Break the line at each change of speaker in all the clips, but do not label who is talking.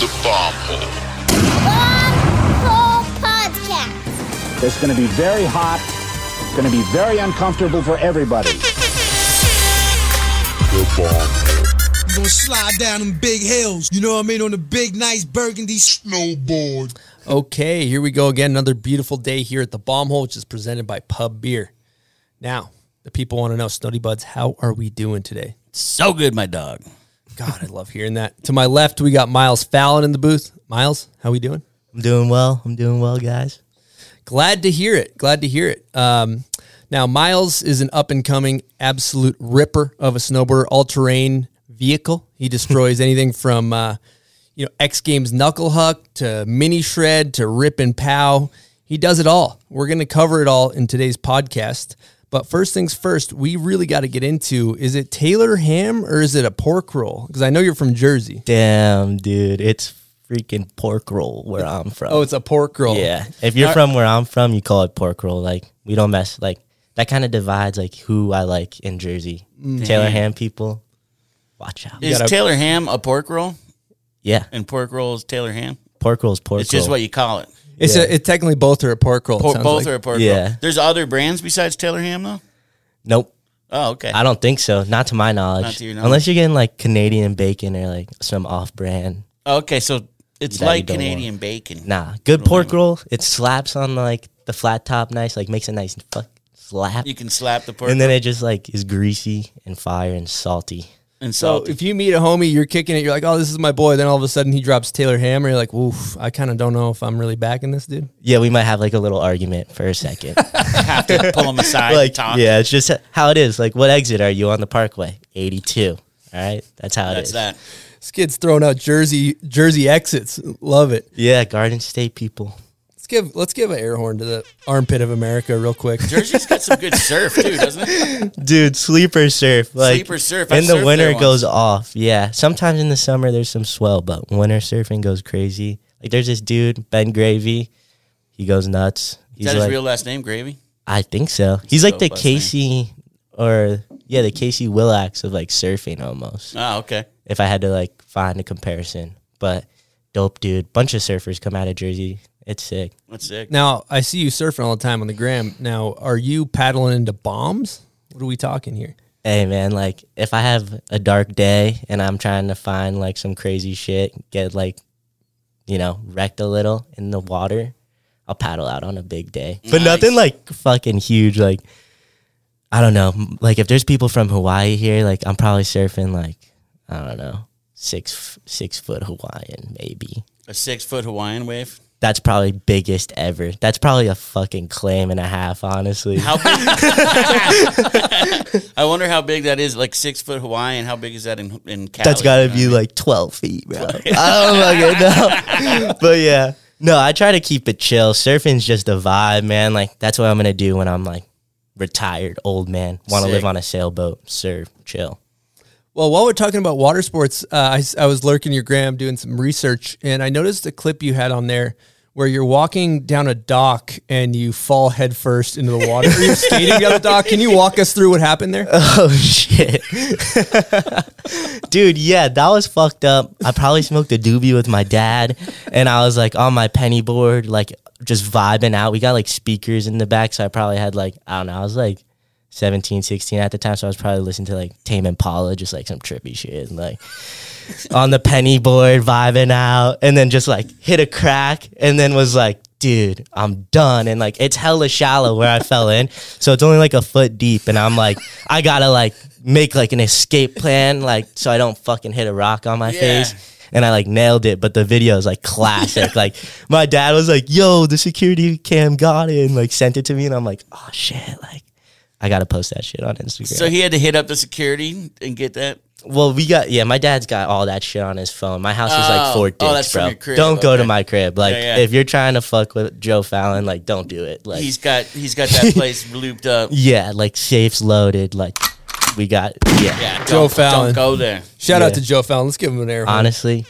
the bomb hole.
Bomb Hole Podcast.
It's going to be very hot. It's going to be very uncomfortable for everybody.
The bomb hole.
Gonna slide down them big hills, you know what I mean, on the big, nice burgundy snowboard.
Okay, here we go again. Another beautiful day here at the Bomb Hole, which is presented by Pub Beer. Now, the people want to know, Snowdy Buds, how are we doing today?
So good, my dog.
God, I love hearing that. To my left, we got Miles Fallon in the booth. Miles, how are we doing?
I'm doing well. I'm doing well, guys.
Glad to hear it. Glad to hear it. Um, now, Miles is an up and coming absolute ripper of a snowboarder, all terrain vehicle. He destroys anything from uh, you know X Games knuckle huck to mini shred to rip and pow. He does it all. We're going to cover it all in today's podcast. But first things first, we really got to get into is it Taylor ham or is it a pork roll? Because I know you're from Jersey.
Damn, dude, it's freaking pork roll where I'm from.
Oh, it's a pork roll.
yeah. If you're from where I'm from, you call it pork roll. Like we don't mess. Like that kind of divides like who I like in Jersey.
Mm.
Taylor ham people, watch out.
Is
gotta-
Taylor ham a pork roll?
Yeah,
And pork roll is Taylor ham?
pork roll is pork
It's
roll.
just what you call it.
It's
Yeah.
a, it technically both are a pork roll. it
Por- both
like.
are a pork
Yeah.
roll. There's other brands besides Taylor ham, though?
nope.
Oh, okay.
I don't think so. Not to my knowledge.
Not to your knowledge.
Unless you're getting like Canadian bacon or like some off-brand.
okay, so it's like
don't
Canadian bacon.
Nah, good pork roll. It slaps on like the flat top, nice. Like makes a nice fuck slap.
You can slap the pork
and then it just like is greasy and fire and salty.
And
So
salty.
if you meet a homie, you're kicking it, you're like, oh, this is my boy. Then all of a sudden he drops Taylor Ham, and you're like, oof, I kind of don't know if I'm really backing this dude.
Yeah, we might have like a little argument for a second.
have to pull him aside and
like,
talk.
yeah, it's just how it is. Like, what exit are you on the Parkway? Eighty-two. All right, that's how it
That's
is.
that.
This kid's throwing out Jersey Jersey exits. Love it.
Yeah, Garden State people.
Let's give let's give an air horn to the armpit of America real quick.
Jersey's got some good surf, too, doesn't it?
Dude, sleeper surf. Like
Sleeper surf. I
In the winter, it goes off. Yeah, sometimes in the summer there's some swell, but winter surfing goes crazy. Like there's this dude Ben Gravy. He goes nuts.
Is
He's
that his real last name, Gravy?
I think so. He's like the
last name.
Casey or yeah, the Casey Willax of like surfing almost.
Oh, okay.
If I had to like find a comparison, but dope dude. Bunch of surfers come out of Jersey. It's sick.
That's sick.
Now I see you surfing all the time on the gram. Now, are you paddling into bombs? What are we talking here?
Hey man, like if I have a dark day and I'm trying to find like some crazy shit, get like, you know, wrecked a little in the water, I'll paddle out on a big day. But
Nice.
nothing like fucking huge. Like, I don't know. m- Like if there's people from Hawaii here, like I'm probably surfing like I don't know six six foot Hawaiian maybe.
A six foot Hawaiian wave.
That's probably biggest ever. That's probably a fucking claim and a half, honestly.
How big? I wonder how big that is. Like six foot Hawaiian. How big is that in in Cali?
That's got to be
I mean?
like 12 feet, bro. I don't fucking know. but yeah. No, I try to keep it chill. Surfing's just a vibe, man. Like, that's what I'm going to do when I'm like retired, old man. Want to live on a sailboat, surf, chill.
Well, while we're talking about water sports, uh, I, s- I was lurking your gram doing some research, and I noticed a clip you had on there where you're walking down a dock and you fall headfirst into the water. you're skating down the dock? Can you walk us through what happened there?
Oh, shit. Dude, yeah, that was fucked up. I probably smoked a doobie with my dad, and I was like on my penny board, like just vibing out. We got like speakers in the back, so I probably had like, I don't know, I was like 17, 16 at the time, so I was probably listening to like Tame Impala, just like some trippy shit, and like on the penny board, vibing out, and then just like hit a crack, and then was like, dude, I'm done. And like, it's hella shallow where I fell in. So it's only like a foot deep. And I'm like, I gotta like make like an escape plan, like, so I don't fucking hit a rock on my
Yeah.
face. And I like nailed it, but the video is like classic. like my dad was like, "Yo, the security cam got it," and like sent it to me, and I'm like, "Oh shit!" Like, I gotta post that shit on Instagram.
So he had to hit up the security and get that.
Well, we got yeah. My dad's got all that shit on his phone. My house is like
Oh.
Fort
Oh,
Dix,
that's from
bro.
your crib.
Don't go to my crib. Like,
Yeah, yeah.
if you're trying to fuck with Joe Fallon, like, don't do it. Like,
He's got he's got that place looped up.
yeah, like safes loaded. Like, we got yeah.
Yeah, don't,
Joe Fallon.
Don't go there.
Shout out to Joe Fallon. Let's give him an air horn.
Honestly,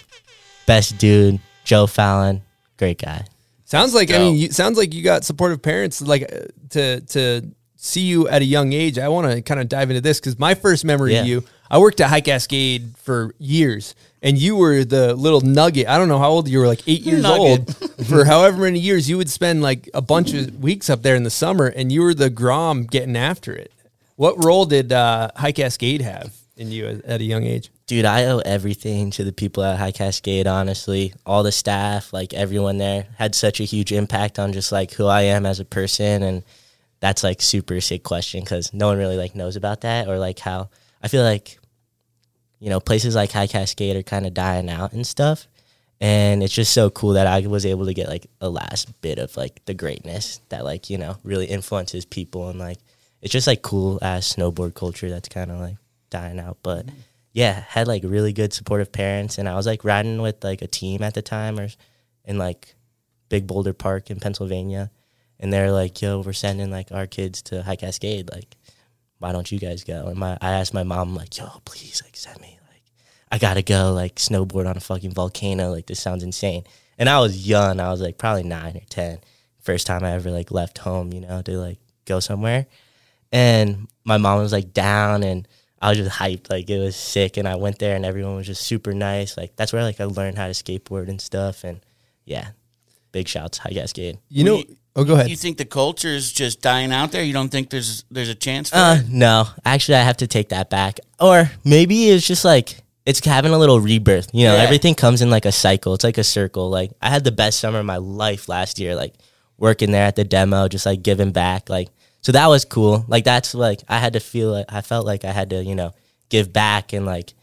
best dude, Joe Fallon, great guy.
Sounds like I mean, you, sounds like you got supportive parents. Like uh, to to see you at a young age. I want to kind of dive into this because my first memory of you, I worked at High Cascade for years, and you were the little nugget. I don't know how old you were, like eight years
Nugget.
old. for however many years, you would spend like a bunch of weeks up there in the summer, and you were the Grom getting after it. What role did uh, High Cascade have in you at a young age?
Dude, I owe everything to the people at High Cascade, honestly. All the staff, like everyone there, had such a huge impact on just like who I am as a person. And that's like super sick question because no one really like knows about that or like how I feel like, you know, places like High Cascade are kind of dying out and stuff. And it's just so cool that I was able to get like a last bit of like the greatness that like, you know, really influences people and like it's just like cool ass snowboard culture that's kind of like dying out. But mm-hmm. yeah, had like really good supportive parents, and I was like riding with like a team at the time, or in like Big Boulder Park in Pennsylvania, and they're like, "Yo, we're sending like our kids to High Cascade. Like, why don't you guys go?" And my I asked my mom like, "Yo, please like send me. Like, I gotta go like snowboard on a fucking volcano. Like, this sounds insane." And I was young. I was like probably nine or ten. First time I ever like left home, you know, to like go somewhere. And my mom was like down and I was just hyped. Like it was sick. And I went there and everyone was just super nice. Like that's where like I learned how to skateboard and stuff. And yeah, big shouts, High Cascade.
You know,
you-
oh, go ahead.
You think the culture is just dying out there? You don't think there's there's a chance for
Uh,
it?
no, actually, I have to take that back. Or maybe it's just like it's having a little rebirth. You know,
Yeah.
everything comes in like a cycle. It's like a circle. Like I had the best summer of my life last year. Like working there at the demo, just like giving back. Like so that was cool. Like that's like I had to feel like I felt like I had to you know give back and like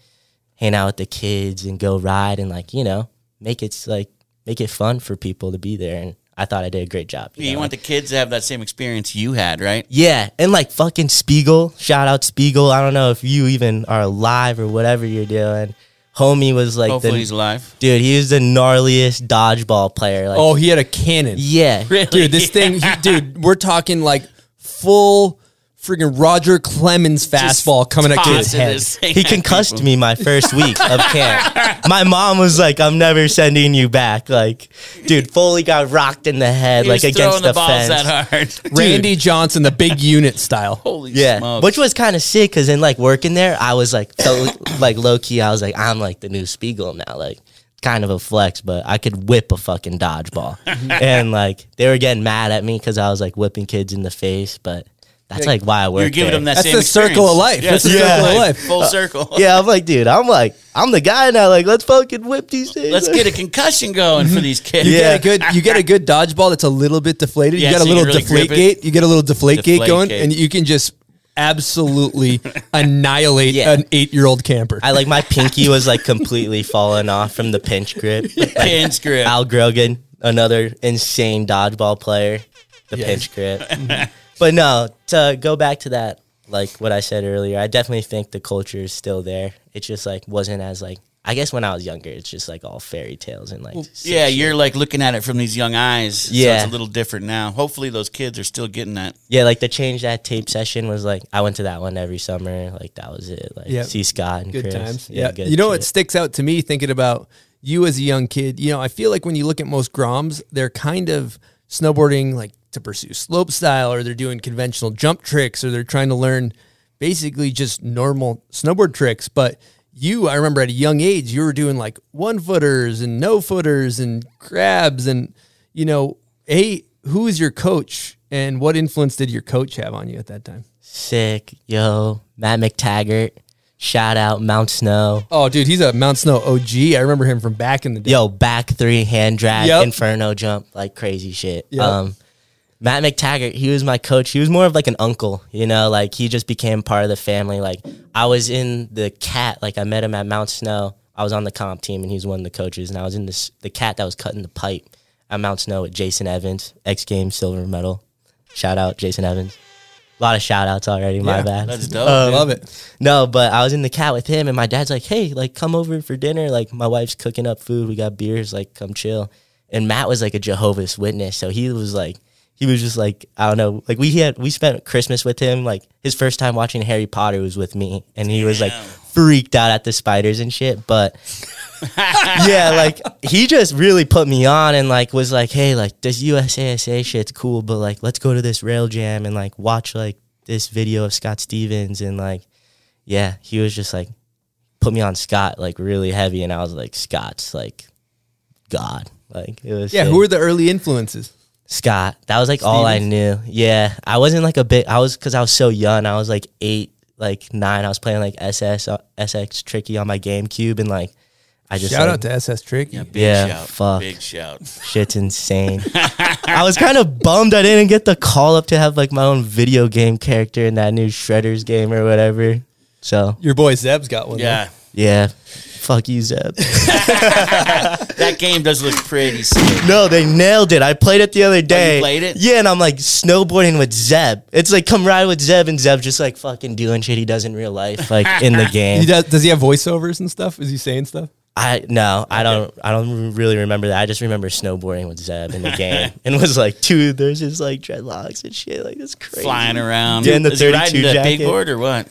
hang out with the kids and go ride and like you know make it like make it fun for people to be there. And I thought I did a great job.
You,
know?
want the kids to have that same experience you had, right?
Yeah, and like fucking Spiegel, shout out Spiegel. I don't know if you even are alive or whatever you're doing. Homie was like
Hopefully
the
he's alive.
dude. He was the gnarliest dodgeball player. Like,
oh, he had a cannon.
yeah, really?
Dude, this thing, he, dude, we're talking like full friggin' Roger Clemens fastball coming at kids'
tossing
heads.
he
at
concussed me my first week of camp. My mom was like, "I'm never sending you back." Like, dude, Foley got rocked in the head,
He
like
was
against
throwing the,
the,
balls
fence.
that hard.
Randy Johnson, the big unit style.
Holy
Yeah,
smokes.
which was kind of sick because in like working there, I was like felt like low key. I was like, I'm like the new Spiegel now, like kind of a flex, but I could whip a fucking dodgeball, and like they were getting mad at me because I was like whipping kids in the face, but that's like why I work.
You're giving
there.
them that
That's
same
the circle of
experience.
life. That's the
Yeah.
circle of life.
Full circle.
Yeah, I'm like, dude, I'm like, I'm the guy now. Like, let's fucking whip these things.
Let's get a concussion going for these kids.
You
Yeah.
get a good you get a good dodgeball that's a little bit deflated.
Yeah,
you got a
so you
little
really
deflate gate. You get a little deflate, gate going,
gate.
and you can just absolutely annihilate
Yeah.
an eight year old camper.
I like my pinky was like completely falling off from the pinch grip. Like,
Pin script.
Al Grogan, another insane dodgeball player, the
Yes.
pinch grip. But no, to go back to that, like what I said earlier, I definitely think the culture is still there. It just like wasn't as like I guess when I was younger, it's just like all fairy tales and like sick
yeah,
shit.
you're like looking at it from these young eyes. So
Yeah.
it's a little different now. Hopefully those kids are still getting that.
yeah, like the change that tape session was like I went to that one every summer. Like that was it. Like
Yeah.
see Scott and
good
Chris.
times. Yeah.
good
you know what sticks out to me thinking about you as a young kid? You know, I feel like when you look at most Groms, they're kind of snowboarding like to pursue slope style or they're doing conventional jump tricks or they're trying to learn basically just normal snowboard tricks. But you, I remember at a young age, you were doing like one footers and no footers and crabs and, you know, hey, who is your coach and what influence did your coach have on you at that time?
Sick, yo, Matt McTaggart. Shout out Mount Snow.
Oh, dude, he's a Mount Snow OG. I remember him from back in the day.
Yo, back three hand drag,
Yep.
inferno jump, like crazy shit.
Yep.
Um, Matt McTaggart, he was my coach. He was more of like an uncle, you know, like he just became part of the family. Like I was in the cat, like I met him at Mount Snow. I was on the comp team and he was one of the coaches, and I was in this the cat that was cutting the pipe at Mount Snow with Jason Evans, X Games silver medal. Shout out Jason Evans. A lot of shout outs already, my
Yeah,
bad.
That's dope.
I love it.
No, but I was in the cat with him, and my dad's like, "Hey, like, come over for dinner. Like, my wife's cooking up food. We got beers. Like, come chill." And Matt was like a Jehovah's Witness, so he was like, he was just like, I don't know, like we had we spent Christmas with him. Like his first time watching Harry Potter was with me, and he was like. Freaked out at the spiders and shit. But yeah, like he just really put me on and like was like, hey, like this USASA shit's cool, but like let's go to this rail jam and like watch like this video of Scott Stevens and like yeah, he was just like put me on Scott like really heavy, and I was like, Scott's like God. Like it was
Yeah,
sick.
who were the early influences?
Scott. That was like all I knew. Yeah, I wasn't like a big. I was because I was so young. I was like eight, like nine. I was playing like SS uh, SX Tricky on my GameCube, and like I just
Shout
like,
out to SS Trick.
Yeah, big
Yeah,
shout.
fuck.
Big shout.
shit's insane. I was kind of bummed I didn't get the call up to have like my own video game character in that new Shredders game or whatever. So
Your boy Zeb's got one. though.
Yeah.
yeah, fuck you, Zeb.
That game does look pretty sick.
no, they nailed it. I played it the other oh, day.
played it?
Yeah, and I'm like snowboarding with Zeb. It's like come ride with Zeb, and Zeb just like fucking doing shit he does in real life, like in the
He
game.
does, does he have voiceovers and stuff? Is he saying stuff?
I no, I don't. I don't really remember that. I just remember snowboarding with Zeb in the game, and was like, dude, there's just like dreadlocks and shit. Like it's crazy.
Flying around.
Yeah, in the
Is he riding
32
the
jacket.
big board or what?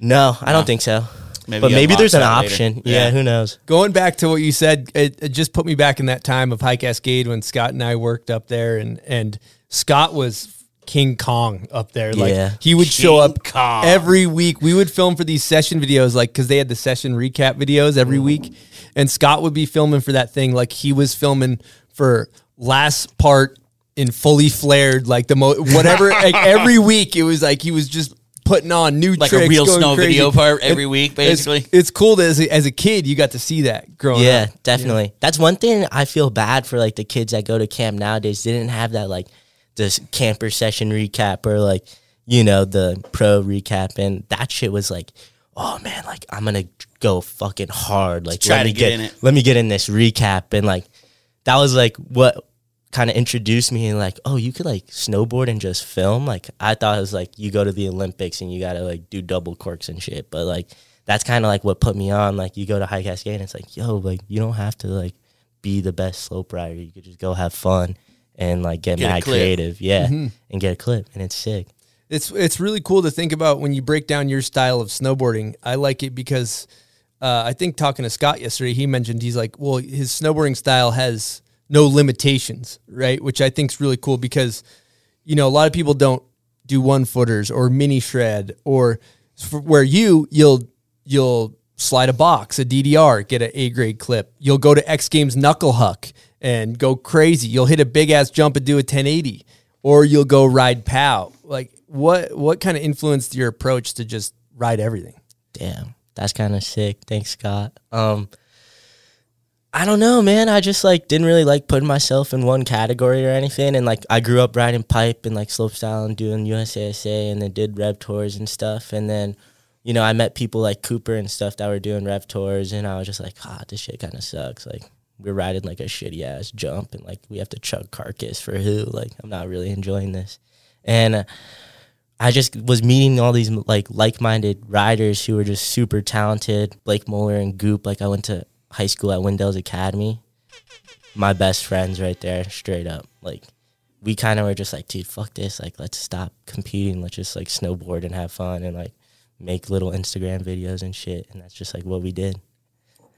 No, I don't think so.
Maybe
but maybe there's an option.
later.
Yeah. who knows?
Going back to what you said, it, it just put me back in that time of High Cascade when Scott and I worked up there, and and Scott was King Kong up there. Like
Yeah.
he would show up
Kong.
every week. We would film for these session videos, like because they had the session recap videos every week, and Scott would be filming for that thing. Like he was filming for last part in fully flared, like the mo whatever. like every week, it was like he was just. Putting on new
Like a real
going
snow
crazy.
video part every
And
week, basically.
It's, cool that as a, as a kid you got to see that growing
Yeah,
up.
definitely. That's one thing I feel bad for like the kids that go to camp nowadays. They didn't have that like this camper session recap or like, you know, the pro recap and that shit was like, oh man, like I'm gonna go fucking hard. Like
Try
let
to
me
get in it.
Let me get in this recap and like that was like what kind of introduced me and like, oh, you could like snowboard and just film. Like I thought it was like you go to the Olympics and you gotta like do double corks and shit. But like that's kind of like what put me on. Like you go to High Cascade and it's like, yo, like you don't have to like be the best slope rider. You could just go have fun and like get,
Get
mad creative. Yeah.
Mm-hmm.
And get a clip. And it's sick.
It's it's really cool to think about when you break down your style of snowboarding. I like it because uh, I think talking to Scott yesterday, he mentioned he's like, well, his snowboarding style has no limitations, right? Which I think is really cool because you know a lot of people don't do one footers or mini shred or where you you'll you'll slide a box, a DDR, get an A grade clip. You'll go to X Games knuckle huck and go crazy. You'll hit a big ass jump and do a 1080, or you'll go ride pow. Like what what kind of influenced your approach to just ride everything?
Damn, that's kind of sick. Thanks, Scott. Um, I don't know, man. I just like didn't really like putting myself in one category or anything. And like I grew up riding pipe and like slopestyle and doing USASA and then did rev tours and stuff. And then, you know, I met people like Cooper and stuff that were doing rev tours, and I was just like, ah, this shit kind of sucks. Like we're riding like a shitty ass jump, and like we have to chug carcass for who? Like I'm not really enjoying this. And uh, I just was meeting all these like like-minded riders who were just super talented. Blake Moeller and Goop. Like I went to high school at Windells Academy. My best friends right there, straight up. Like we kind of were just like, dude, fuck this. Like let's stop competing. Let's just like snowboard and have fun and like make little Instagram videos and shit. And that's just like what we did.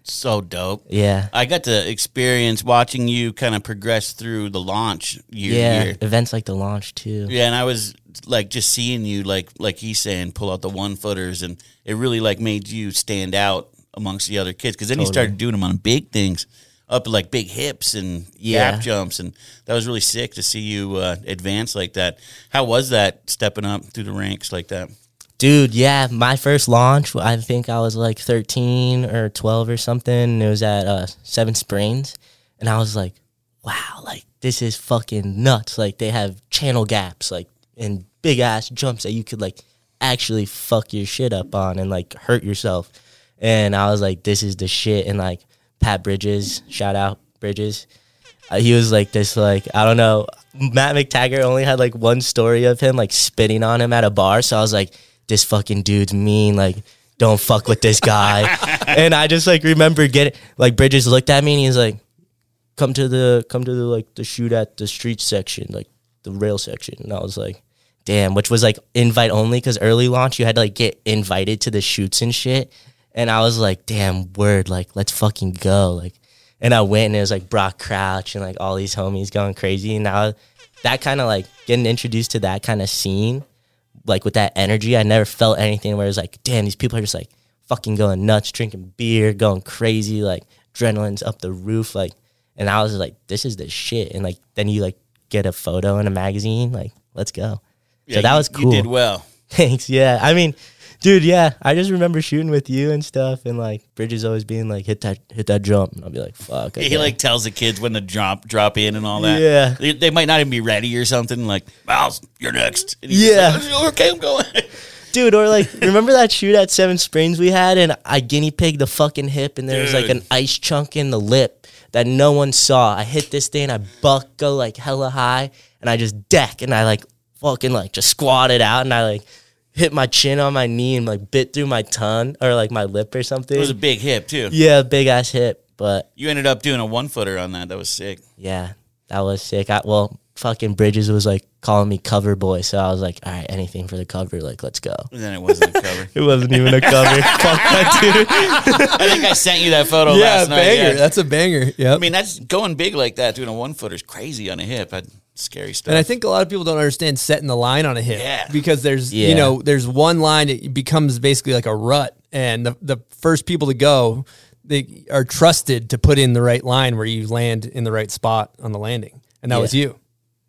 So dope.
Yeah.
I got to experience watching you kind of progress through the launch year
yeah.
year.
Events like the launch too.
Yeah, and I was like just seeing you like like he's saying pull out the one footers and it really like made you stand out amongst the other kids because then you
Totally.
started doing them on big things up like big hips and
Yeah.
gap jumps and that was really sick to see you uh, advance like that. How was that stepping up through the ranks like that?
Dude, yeah, my first launch, I think I was like 13 or 12 or something. and It was at uh, Seven Springs. And I was like, wow, like this is fucking nuts. Like they have channel gaps, like and big ass jumps that you could like actually fuck your shit up on and like hurt yourself. And I was like, this is the shit. And like Pat Bridges, shout out Bridges. Uh, he was like this, like I don't know. Matt McTaggart only had like one story of him like spitting on him at a bar, so I was like, this fucking dude's mean. Like, don't fuck with this guy. and I just like remember getting like Bridges looked at me and he's like, come to the come to the like the shoot at the street section, like the rail section. And I was like, damn, which was like invite only because early launch you had to like get invited to the shoots and shit. And I was like, damn, word, like let's fucking go, like. And I went and it was like Brock Crouch and like all these homies going crazy. And now that kind of like getting introduced to that kind of scene, like with that energy, I never felt anything where it was like, damn, these people are just like fucking going nuts, drinking beer, going crazy, like adrenaline's up the roof, like. And I was like, this is the shit. And like, then you like get a photo in a magazine, like, let's go.
Yeah,
so that
you-
was cool.
You did well.
Thanks. Yeah. I mean, dude, yeah. I just remember shooting with you and stuff, and like Bridges always being like, "Hit that, hit that jump," and I'll be like, "Fuck." Okay.
He like tells the kids when to drop drop in and all that.
Yeah.
they, they might not even be ready or something. Like, Miles, you're next. And
Yeah.
like, okay, I'm going.
dude, or like, remember that shoot at Seven Springs we had, and I guinea pigged the fucking hip, and there was like an ice chunk in the lip that no one saw. I hit this thing, I buck go like hella high, and I just deck, and I like fucking like just squatted out, and I like hit my chin on my knee and like bit through my tongue or like my lip or something.
It was a big hip too.
yeah, big ass hip, but
You ended up doing a one footer on that. That was sick.
Yeah, that was sick. I, well, fucking Bridges was like calling me cover boy, so I was like, all right, anything for the cover, like let's go.
And then it wasn't a cover.
It wasn't even a cover. Fuck that dude.
I think I sent you that photo
yeah,
last night.
banger.
Yeah.
That's a banger. Yeah.
I mean, that's going big like that, doing a one footer is crazy on a hip. That's scary stuff.
And I think a lot of people don't understand setting the line on a hit.
Yeah.
Because there's
Yeah.
you know, there's one line it becomes basically like a rut and the the first people to go they are trusted to put in the right line where you land in the right spot on the landing. And that
Yeah.
was you.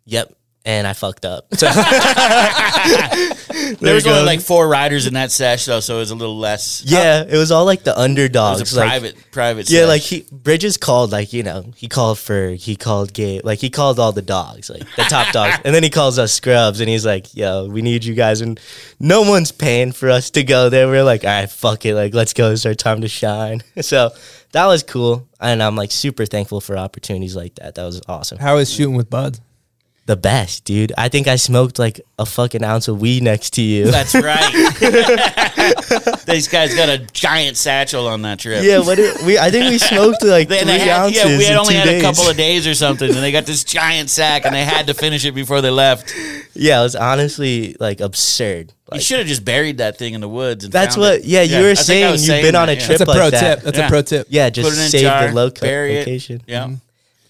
Yep. And I fucked up. So
there was only like four riders in that sesh though, so it was a little less.
Uh, yeah, it was all like the
it
underdogs.
was a
like-
private private.
yeah,
sesh.
like he Bridges called like you know he called for he called Gabe like he called all the dogs like the top dogs and then he calls us scrubs and he's like yo we need you guys and no one's paying for us to go there we're like all right fuck it like let's go it's our time to shine so that was cool and I'm like super thankful for opportunities like that that was awesome
How is shooting with buds?
The best dude I think I smoked like a fucking ounce of weed next to you
That's right. These guys got a giant satchel on that trip.
yeah what did, we I think we smoked like
They,
three
they had,
ounces
yeah, we had
in
only
two
had
days.
a couple of days or something, and they got this giant sack, and they had to finish it before they left.
yeah it was honestly like absurd
You should have just buried that thing in the woods. And
That's
found
what.
it.
Yeah, you
I
were
think I
saying you've been on a
yeah.
trip
That's a
like
pro
that.
tip. That's
Yeah.
a pro tip.
Yeah, just save
jar,
the loca-
bury it.
location.
Yeah.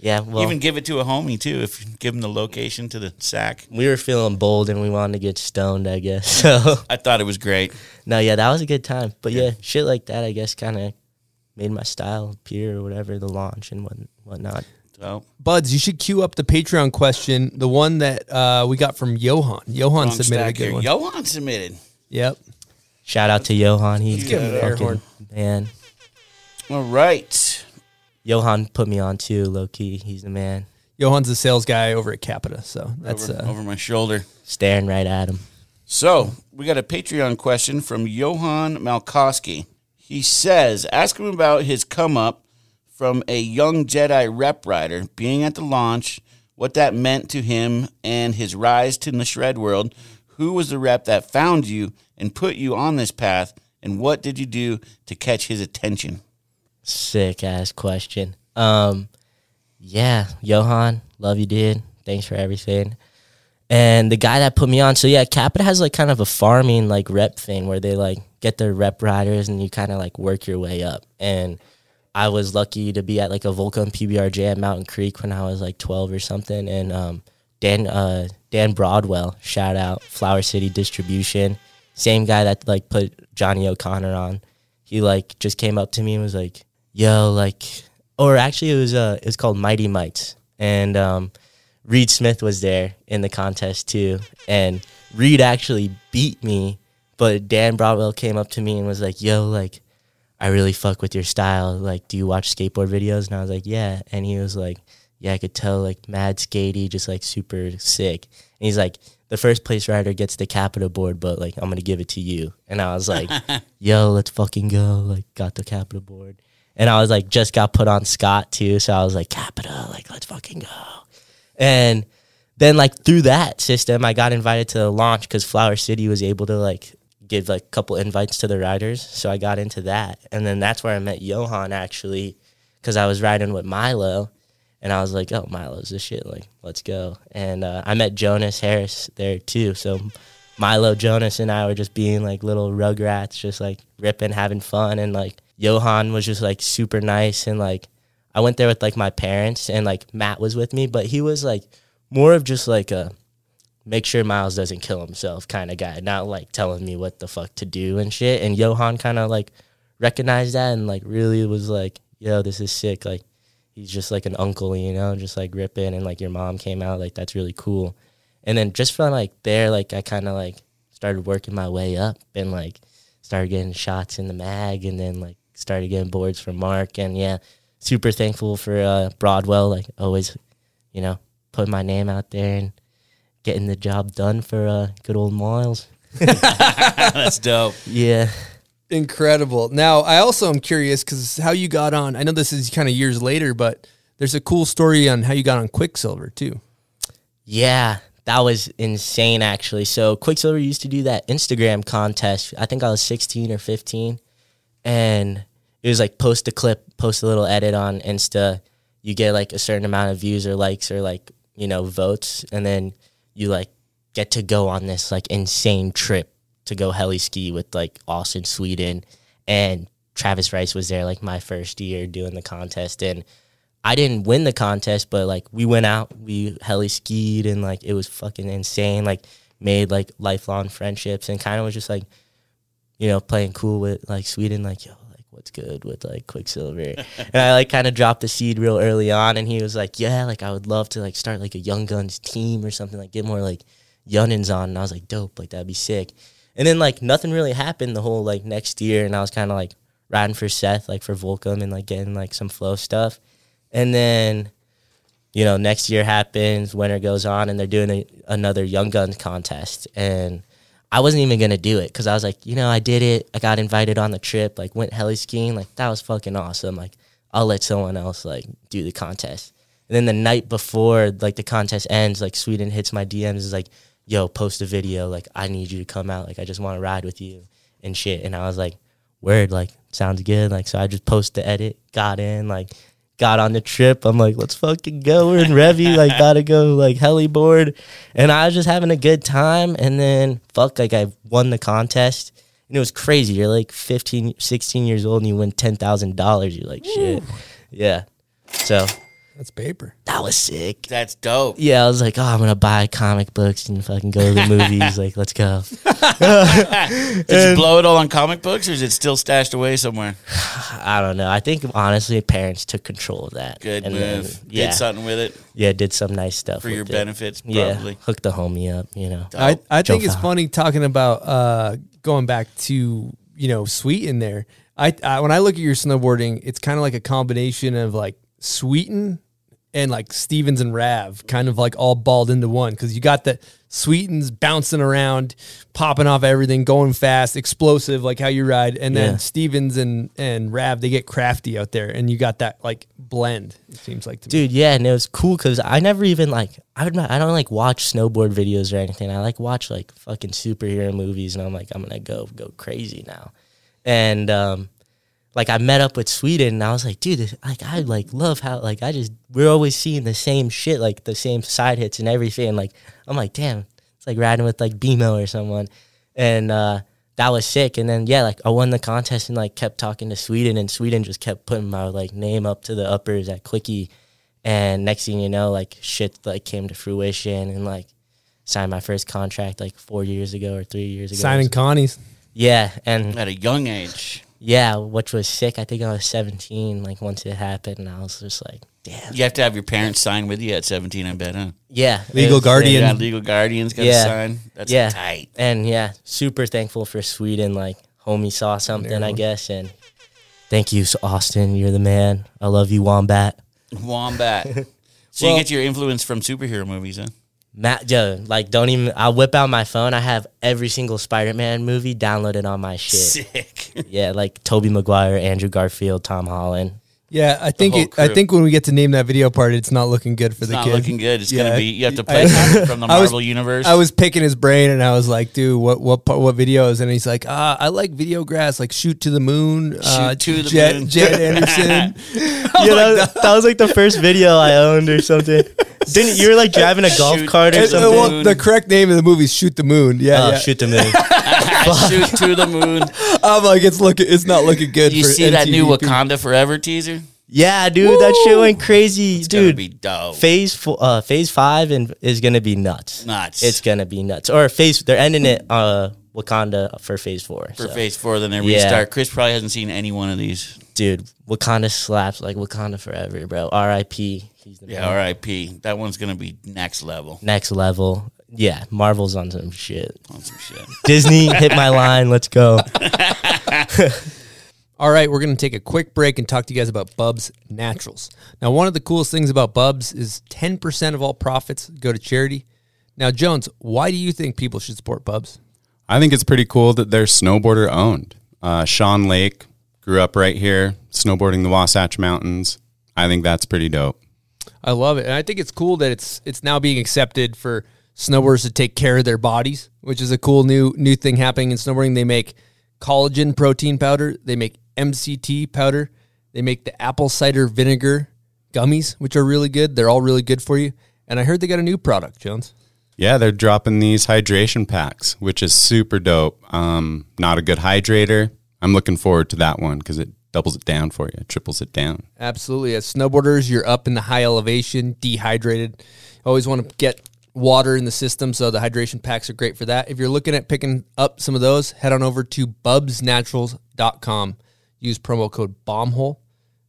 Yeah, well,
Even give it to a homie too if you give him the location to the sack.
we were feeling bold and we wanted to get stoned. I guess so.
I thought it was great.
no, yeah, that was a good time. But yeah, shit like that, I guess, kind of made my style appear or whatever. The launch and what whatnot.
So
Buds, you should queue up the Patreon question, the one that uh, we got from Johan. Johan
wrong
submitted a good
here.
one.
Johan submitted.
Yep.
Shout out to Johan. He's
give him an
fucking man.
All right.
Johan put me on too, low key. He's the man.
Johan's the sales guy over at Capita, so that's
over,
uh,
over my shoulder.
Staring right at him.
So we got a Patreon question from Johan Malkowski. He says, ask him about his come up from a young Jedi rep rider being at the launch, what that meant to him, and his rise to the shred world. Who was the rep that found you and put you on this path, and what did you do to catch his attention?
Sick ass question. Um, yeah, Johan, love you, dude. Thanks for everything. And the guy that put me on, so yeah, Capita has like kind of a farming like rep thing where they like get their rep riders and you kind of like work your way up. And I was lucky to be at like a Volcom PBRJ at Mountain Creek when I was like 12 or something. And um, Dan uh, Dan Broadwell, shout out Flower City Distribution, same guy that like put Johnny O'Connor on. He like just came up to me and was like, "Yo, like," or actually it was uh it was called Mighty Mites, and um, Reed Smith was there in the contest too, and Reed actually beat me, but Dan Broadwell came up to me and was like, "Yo, like." I really fuck with your style. Like, do you watch skateboard videos? And I was like, yeah. And he was like, yeah, I could tell like mad skatey, just like super sick. And he's like, the first place rider gets the Capita board, but like I'm gonna give it to you. And I was like, yo, let's fucking go. Like, got the Capita board. And I was like, just got put on Scott too. So I was like, Capita, like, let's fucking go. And then like through that system, I got invited to the launch because Flower City was able to like give like a couple invites to the riders. So I got into that, and then that's where I met Johan actually, because I was riding with Milo, and I was like, oh Milo's this shit, like let's go. And uh, I met Jonas Harris there too. So Milo, Jonas, and I were just being like little rugrats, just like ripping, having fun, and like Johan was just like super nice and like. I went there with like my parents and like Matt was with me, but he was like more of just like a make sure Miles doesn't kill himself kind of guy, not like telling me what the fuck to do and shit. And Johan kind of like recognized that and like really was like, yo, this is sick. Like he's just like an uncle, you know, just like ripping and like your mom came out, like that's really cool. And then just from like there, like I kind of like started working my way up and like started getting shots in the mag and then like started getting boards from Mark and yeah, super thankful for uh, Broadwell. Like always, you know, putting my name out there and getting the job done for uh, good old Miles.
That's dope.
Yeah.
Incredible. Now, I also am curious because how you got on. I know this is kind of years later, but there's a cool story on how you got on Quiksilver too.
Yeah, that was insane actually. So Quiksilver used to do that Instagram contest. I think I was 16 or 15. And it was like post a clip, post a little edit on Insta. You get like a certain amount of views or likes or like, you know, votes. And then you like get to go on this like insane trip to go heli ski with like Austin, Sweetin. And Travis Rice was there like my first year doing the contest. And I didn't win the contest, but like we went out, we heli skied, and like it was fucking insane. Like made like lifelong friendships, and kind of was just like, you know, playing cool with like Sweetin. Like yo, like what's good with like Quiksilver, and I like kind of dropped the seed real early on, and he was like, yeah, like I would love to like start like a Young Guns team or something, like get more like youngins on, and I was like, dope, like that'd be sick. And then like nothing really happened the whole like next year, and I was kind of like riding for Seth, like for Volcom, and like getting like some flow stuff. And then, you know, next year happens, winter goes on, and they're doing a, another Young Guns contest. And I wasn't even gonna do it because I was like, you know, I did it. I got invited on the trip, like went heli skiing, like that was fucking awesome. Like I'll let someone else like do the contest. And then the night before like the contest ends, like Sweetin hits my DMs is like, yo, post a video. Like I need you to come out. Like I just want to ride with you and shit. And I was like, word, like sounds good. Like so I just post the edit, got in, like got on the trip. I'm like, let's fucking go. We're in Revy, like gotta go like heli board. And I was just having a good time. And then fuck, like I won the contest. And it was crazy. You're like 15, 16 years old and you win ten thousand dollars. You're like, shit. Yeah. So
That's paper.
that was sick.
That's dope.
Yeah, I was like, oh, I'm gonna buy comic books and fucking go to the movies. like, let's go.
Did you blow it all on comic books, or is it still stashed away somewhere?
I don't know. I think honestly, parents took control of that.
Good
And
move.
then, yeah,
Did something with it
yeah, did some nice stuff
for
with
your
it.
benefits,
Yeah,
probably.
hooked the homie up. You know.
I, I
Joe
think it's
Fowler.
funny talking about uh, going back to you know Sweetin there. I, I when I look at your snowboarding, it's kind of like a combination of like Sweetin and like Stevens and Rav, kind of like all balled into one because you got the Sweetins bouncing around, popping off everything, going fast, explosive, like how you ride, and then
Yeah.
Stevens and and Rav they get crafty out there, and you got that like blend. It seems like to me.
Dude, yeah, and it was cool because I never even like I would not, I don't like watch snowboard videos or anything. I like watch like fucking superhero movies, and I'm like I'm gonna go go crazy now. And um, like I met up with Sweetin, and I was like, dude, this, like I like love how like I just we're always seeing the same shit, like the same side hits and everything. Like I'm like, damn, it's like riding with like BMO or someone, and uh, that was sick. And then yeah, like I won the contest and like kept talking to Sweetin, and Sweetin just kept putting my like name up to the uppers at Quickie. And next thing you know, like shit like came to fruition and like signed my first contract like four years ago or three years ago.
Signing Connie's.
Yeah, and
At a young age.
Yeah, which was sick. I think I was 17, like once it happened, and I was just like, damn.
You have to have your parents sign with you at 17, I bet, huh?
Yeah.
Legal
was-
guardian.
Yeah, legal guardians got to
Yeah.
sign. That's
Yeah.
tight.
And yeah, super thankful for Sweetin. Like, homie saw something, I guess. And thank you, Austin. You're the man. I love you, Wombat.
Wombat. so
Well-
you get your influence from superhero movies, huh?
Matt, Joe, like, don't even. I'll whip out my phone. I have every single Spider Man movie downloaded on my shit.
Sick.
Yeah, like Tobey Maguire, Andrew Garfield, Tom Holland.
Yeah, I think it, I think when we get to name that video part, it's not looking good for
It's
the
not
kid.
looking good. It's
Yeah.
gonna be. You have to play something from the
I was-
Marvel universe.
I was picking his brain and I was like, dude, what what part- what videos? And he's like, ah, I like video grass, like shoot to the moon, uh,
to the
Jed,
moon.
Jed Anderson.
you know, that, was like the first video I owned or something. Didn't you were like driving a golf
Shoot.
cart or
And, uh,
something?
well, the correct name of the movie is Shoot the Moon. Yeah,
Oh,
yeah.
shoot the moon.
Shoot to the moon.
I'm like, it's looking, it's not looking good.
You
for
see that new
MTV.
Wakanda Forever teaser?
Yeah, dude, that shit went crazy,
It's gonna
dude.
be dope.
phase four, uh, phase five, and is gonna be nuts.
Nuts.
It's gonna be nuts. Or phase, they're ending it uh Wakanda for phase four.
for
so.
phase four, then they
Yeah.
restart. Chris probably hasn't seen any one of these.
dude, Wakanda slaps like Wakanda forever, bro. R.I.P. He's the
Yeah. R.I.P. That one's gonna be next level
next level. Yeah, Marvel's on some shit.
on some shit.
Disney hit my line. Let's go.
All right, we're going to take a quick break and talk to you guys about Bubs Naturals. Now, one of the coolest things about Bubs is 10% of all profits go to charity. Now, Jones, why do you think people should support Bubs?
I think it's pretty cool that they're snowboarder owned. Uh, Sean Lake grew up right here, snowboarding the Wasatch Mountains. I think that's pretty dope.
I love it. And I think it's cool that it's it's now being accepted for snowboarders to take care of their bodies, which is a cool new new thing happening in snowboarding. They make collagen protein powder, they make MCT powder, they make the apple cider vinegar gummies, which are really good. They're all really good for you. And I heard they got a new product, Jones.
Yeah, they're dropping these hydration packs, which is super dope. Um, not a good hydrator. I'm looking forward to that one because it doubles it down for you, triples it down.
Absolutely. As snowboarders, you're up in the high elevation, dehydrated. Always want to get water in the system, so the hydration packs are great for that. If you're looking at picking up some of those, head on over to bubsnaturals.com. Use promo code BOMBHOLE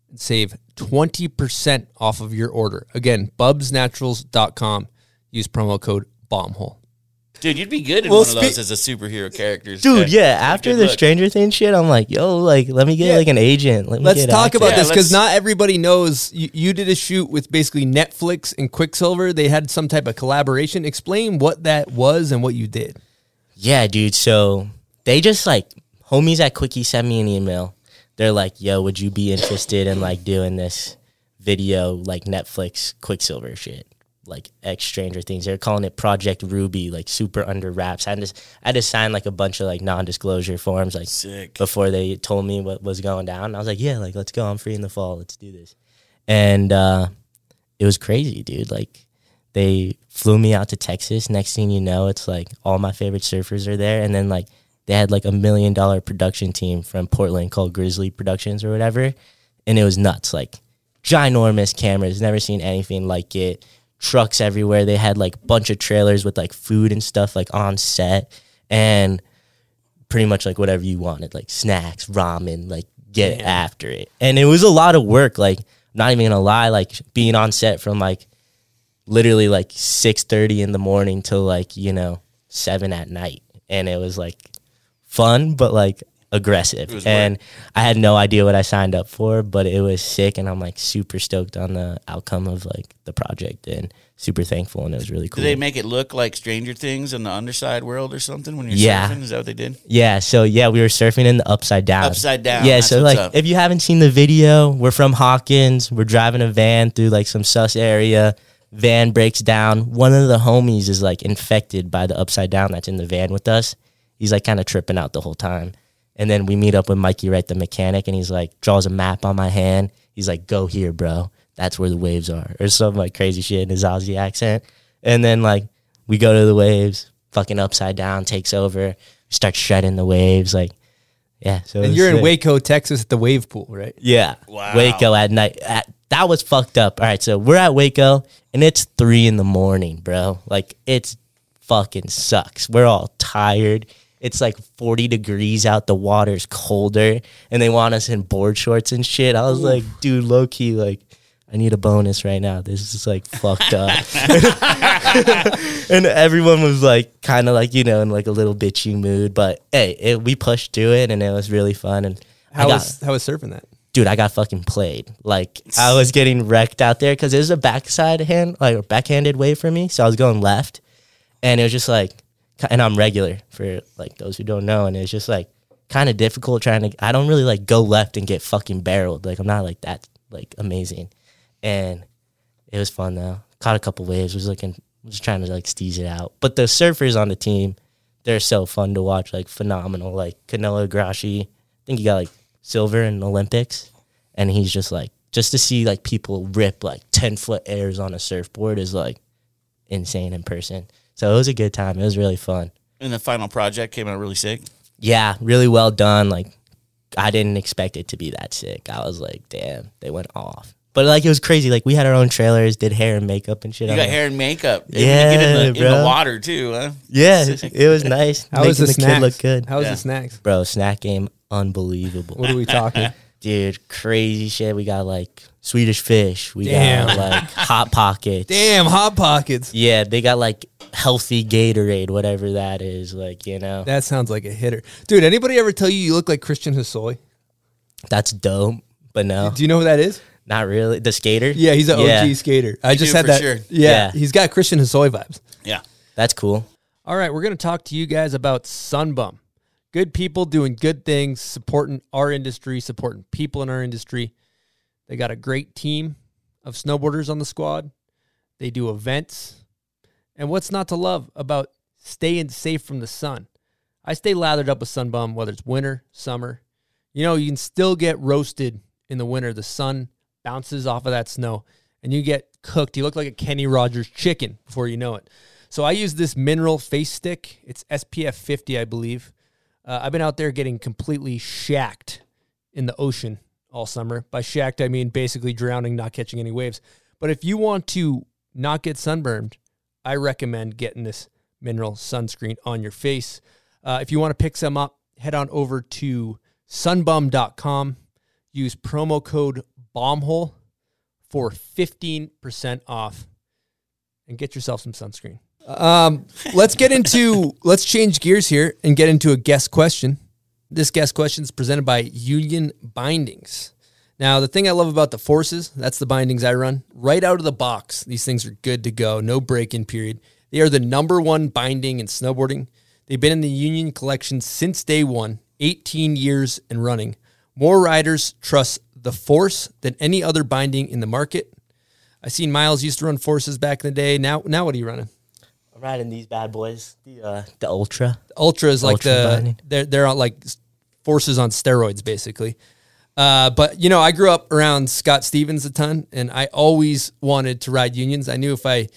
and save 20% off of your order. Again, bubsnaturals.com. Use promo code BOMBHOLE.
Dude, you'd be good in
Well,
one of those
spe-
as a superhero character.
Dude, yeah, after the
look.
Stranger Things shit, I'm like, yo, like, let me get
Yeah.
like an agent. Let me
Let's
get
talk
acting.
about
Yeah,
this because not everybody knows you, you did a shoot with basically Netflix and Quiksilver. They had some type of collaboration. Explain what that was and what you did.
Yeah, dude. So they just like homies at Quickie sent me an email. They're like, "Yo, would you be interested in like doing this video like Netflix Quiksilver shit, like X Stranger Things?" They're calling it Project Ruby, like super under wraps. I had to, I had to sign like a bunch of like non-disclosure forms, like
Sick.
before they told me what was going down. And I was like, "Yeah, like let's go. I'm free in the fall. Let's do this." And uh, it was crazy, dude. Like they flew me out to Texas. Next thing you know, it's like all my favorite surfers are there. And then like they had like a million dollar production team from Portland called Grizzly Productions or whatever. And it was nuts. Like ginormous cameras, never seen anything like it. Trucks everywhere. They had like bunch of trailers with like food and stuff like on set. And pretty much like whatever you wanted, like snacks, ramen, like get after it. And it was a lot of work. Like, not even gonna lie, like being on set from like literally like six thirty in the morning till like you know seven at night, and it was like fun, but like aggressive. And I had no idea what I signed up for, but it was sick, and I'm like super stoked on the outcome of like the project, and super thankful, and it was really cool.
Did they make it look like Stranger Things in the underside world or something when you're
Yeah.
surfing? Is that what they did?
Yeah, so yeah, we were surfing in the upside down.
Upside down,
Yeah,
that's
so like
up.
if you haven't seen the video, we're from Hawkins. We're driving a van through like some sus area. Van breaks down. One of the homies is like infected by the upside down that's in the van with us. He's like kind of tripping out the whole time. And then we meet up with Mikey Wright, the mechanic, and he's like draws a map on my hand. He's like, "Go here, bro. That's where the waves are," or some like crazy shit in his Aussie accent. And then like we go to the waves, fucking upside down takes over, start shredding the waves, like yeah. So
And you're in. Waco, Texas at the wave pool, right?
Yeah.
Wow.
Waco at night. At, that was fucked up. All right, so we're at Waco and it's three in the morning, bro. Like it's fucking sucks. We're all tired. It's like 40 degrees out. The water's colder, and they want us in board shorts and shit. I was like, dude, low key, like, I need a bonus right now. This is like fucked up. and everyone was like, kind of like, you know, in like a little bitchy mood. But hey, it, we pushed through it, and it was really fun. And I
How
got-
was how was surfing that?
dude, I got fucking played. Like I was getting wrecked out there because it was a backside hand, like a backhanded wave for me. So I was going left, and it was just like, and I'm regular for like those who don't know, and it's just like kind of difficult trying to. I don't really like go left and get fucking barreled. Like I'm not like that like amazing, and it was fun though. Caught a couple waves. Was looking, was trying to like steeze it out. But the surfers on the team, they're so fun to watch. Like phenomenal. Like Kanoa Igarashi. I think he got like silver in Olympics, and he's just like just to see like people rip like ten foot airs on a surfboard is like insane in person. So it was a good time. It was really fun.
And the final project came out really sick.
Yeah, really well done. Like I didn't expect it to be that sick. I was like, damn, they went off. But like it was crazy. Like we had our own trailers, did hair and makeup and shit.
You got
like,
hair and makeup.
Yeah,
you get in the, in the water too, huh?
Yeah, it was nice.
How was
Making
the,
the
snacks?
kid look good.
How was
Yeah.
the snacks?
Bro, snack game unbelievable.
What are we talking?
Dude, crazy shit. We got like Swedish fish. We
Damn.
got like hot pockets.
Damn, hot pockets.
Yeah, they got like healthy Gatorade, whatever that is. Like, you know.
That sounds like a hitter, dude. Anybody ever tell you you look like Christian Hosoi?
That's dope. But no,
Do you know who that is?
not really. The skater?
Yeah, he's an
Yeah.
OG skater. I just had that.
sure.
Yeah,
Yeah.
he's got Christian Hosoi vibes.
Yeah.
That's cool.
All right, we're going to talk to you guys about Sunbum. Good people doing good things, supporting our industry, supporting people in our industry. They got a great team of snowboarders on the squad. They do events. And what's not to love about staying safe from the sun? I stay lathered up with Sun Bum, whether it's winter, summer. You know, you can still get roasted in the winter. The sun bounces off of that snow and you get cooked. You look like a Kenny Rogers chicken before you know it. So I use this mineral face stick. It's SPF 50, I believe. Uh, I've been out there getting completely shacked in the ocean all summer. By shacked, I mean basically drowning, not catching any waves. But if you want to not get sunburned, I recommend getting this mineral sunscreen on your face. Uh, if you want to pick some up, head on over to sunbum.com. Use promo code BOMBHOLE for 15% off and get yourself some sunscreen. Um, let's get into let's change gears here and get into a guest question. This guest question is presented by Union Bindings. Now, the thing I love about the Forces, that's the bindings I run. Right out of the box, these things are good to go. No break-in period. They are the number one binding in snowboarding. They've been in the Union collection since day one, 18 years and running. More riders trust the Force than any other binding in the market. I seen Miles used to run Forces back in the day. Now, now what are you running?
Riding these bad boys. The uh, the Ultra.
Ultra is like
Ultra
the
binding.
they're they're on like forces on steroids basically. Uh, but you know, I grew up around Scott Stevens a ton, and I always wanted to ride unions. I knew if I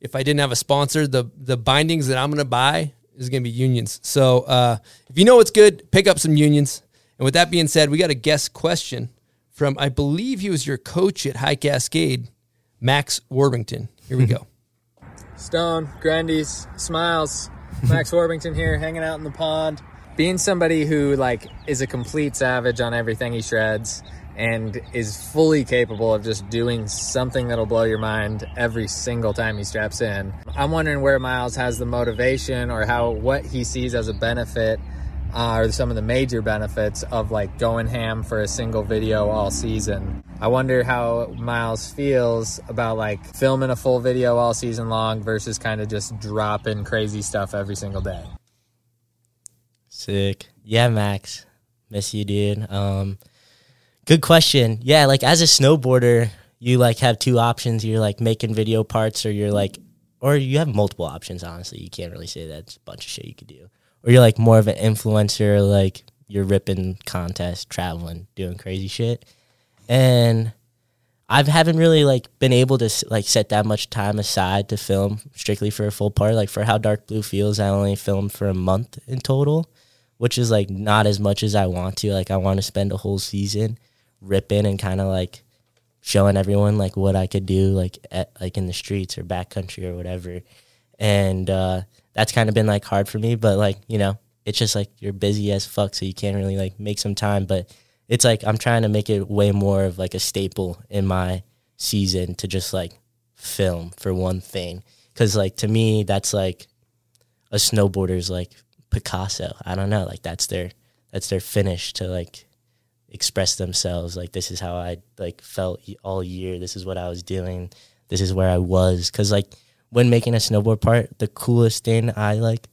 if I didn't have a sponsor, the the bindings that I'm going to buy is going to be unions. So uh, if you know what's good, pick up some unions. And with that being said, we got a guest question from I believe he was your coach at High Cascade, Max Warbington. Here we go.
Stone, Grundy's, Smiles, Max Warbington here, hanging out in the pond. Being somebody who like is a complete savage on everything he shreds and is fully capable of just doing something that'll blow your mind every single time he straps in. I'm wondering where Miles has the motivation or how what he sees as a benefit or some of the major benefits of like going ham for a single video all season. I wonder how Miles feels about like filming a full video all season long versus kind of just dropping crazy stuff every single day.
Sick. Yeah, Max. Miss you, dude. Um, good question. Yeah, like as a snowboarder, you like have two options. You're like making video parts, or you're like, or you have multiple options. Honestly, you can't really say that's a bunch of shit you could do. Or you're like more of an influencer, like you're ripping contests, traveling, doing crazy shit. And I haven't really like been able to like set that much time aside to film strictly for a full part. Like for how Dark Blue feels, I only filmed for a month in total, which is like not as much as I want to. Like I want to spend a whole season ripping and kind of like showing everyone like what I could do like at, like in the streets or backcountry or whatever. And uh, that's kind of been like hard for me, but like you know, it's just like you're busy as fuck, so you can't really like make some time. But it's like I'm trying to make it way more of like a staple in my season to just like film for one thing, because like to me that's like a snowboarder's like Picasso. I don't know, like that's their that's their finish to like express themselves like this is how i like felt all year this is what i was doing this is where i was because like when making a snowboard part the coolest thing i like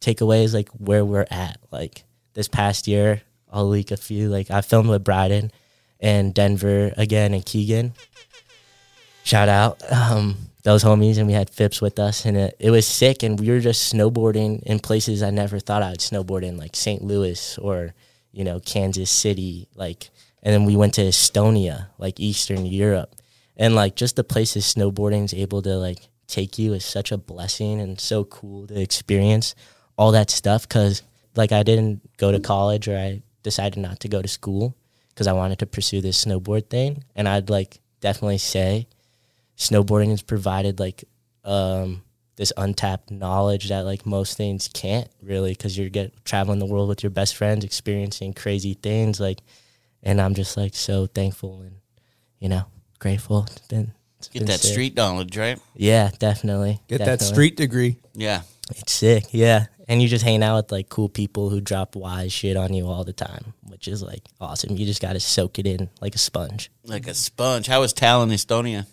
take away is like where we're at. Like this past year i'll leak a few like i filmed with bryden and denver again and keegan. Shout out. Um those homies and we had Phipps with us and it, it was sick and we were just snowboarding in places I never thought I'd snowboard in like St. Louis or you know Kansas City like and then we went to Estonia like Eastern Europe. And like just the places snowboarding is able to like take you is such a blessing and so cool to experience all that stuff cuz like I didn't go to college or I decided not to go to school because I wanted to pursue this snowboard thing. And I'd like definitely say snowboarding has provided like um, this untapped knowledge that like most things can't really because you're get traveling the world with your best friends, experiencing crazy things. Like, and I'm just like so thankful and you know grateful. It's been
Get that
sick.
street knowledge, right?
Yeah, definitely.
Get that street degree.
Yeah.
It's sick, yeah. And you just hang out with like cool people who drop wise shit on you all the time, which is like awesome. You just got to soak it in like a sponge.
Like a sponge. How was Tallinn, Estonia?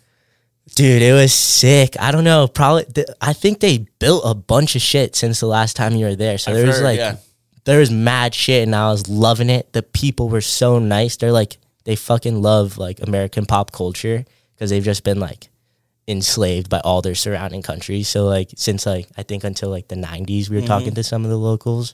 Dude, it was sick. I don't know. Probably, th- I think they built a bunch of shit since the last time you were there. So
I've
there was
heard,
like,
yeah.
there was mad shit, and I was loving it. The people were so nice. They're like, they fucking love like American pop culture because they've just been like enslaved by all their surrounding countries. So like, since like I think until like the '90s, we were talking to some of the locals,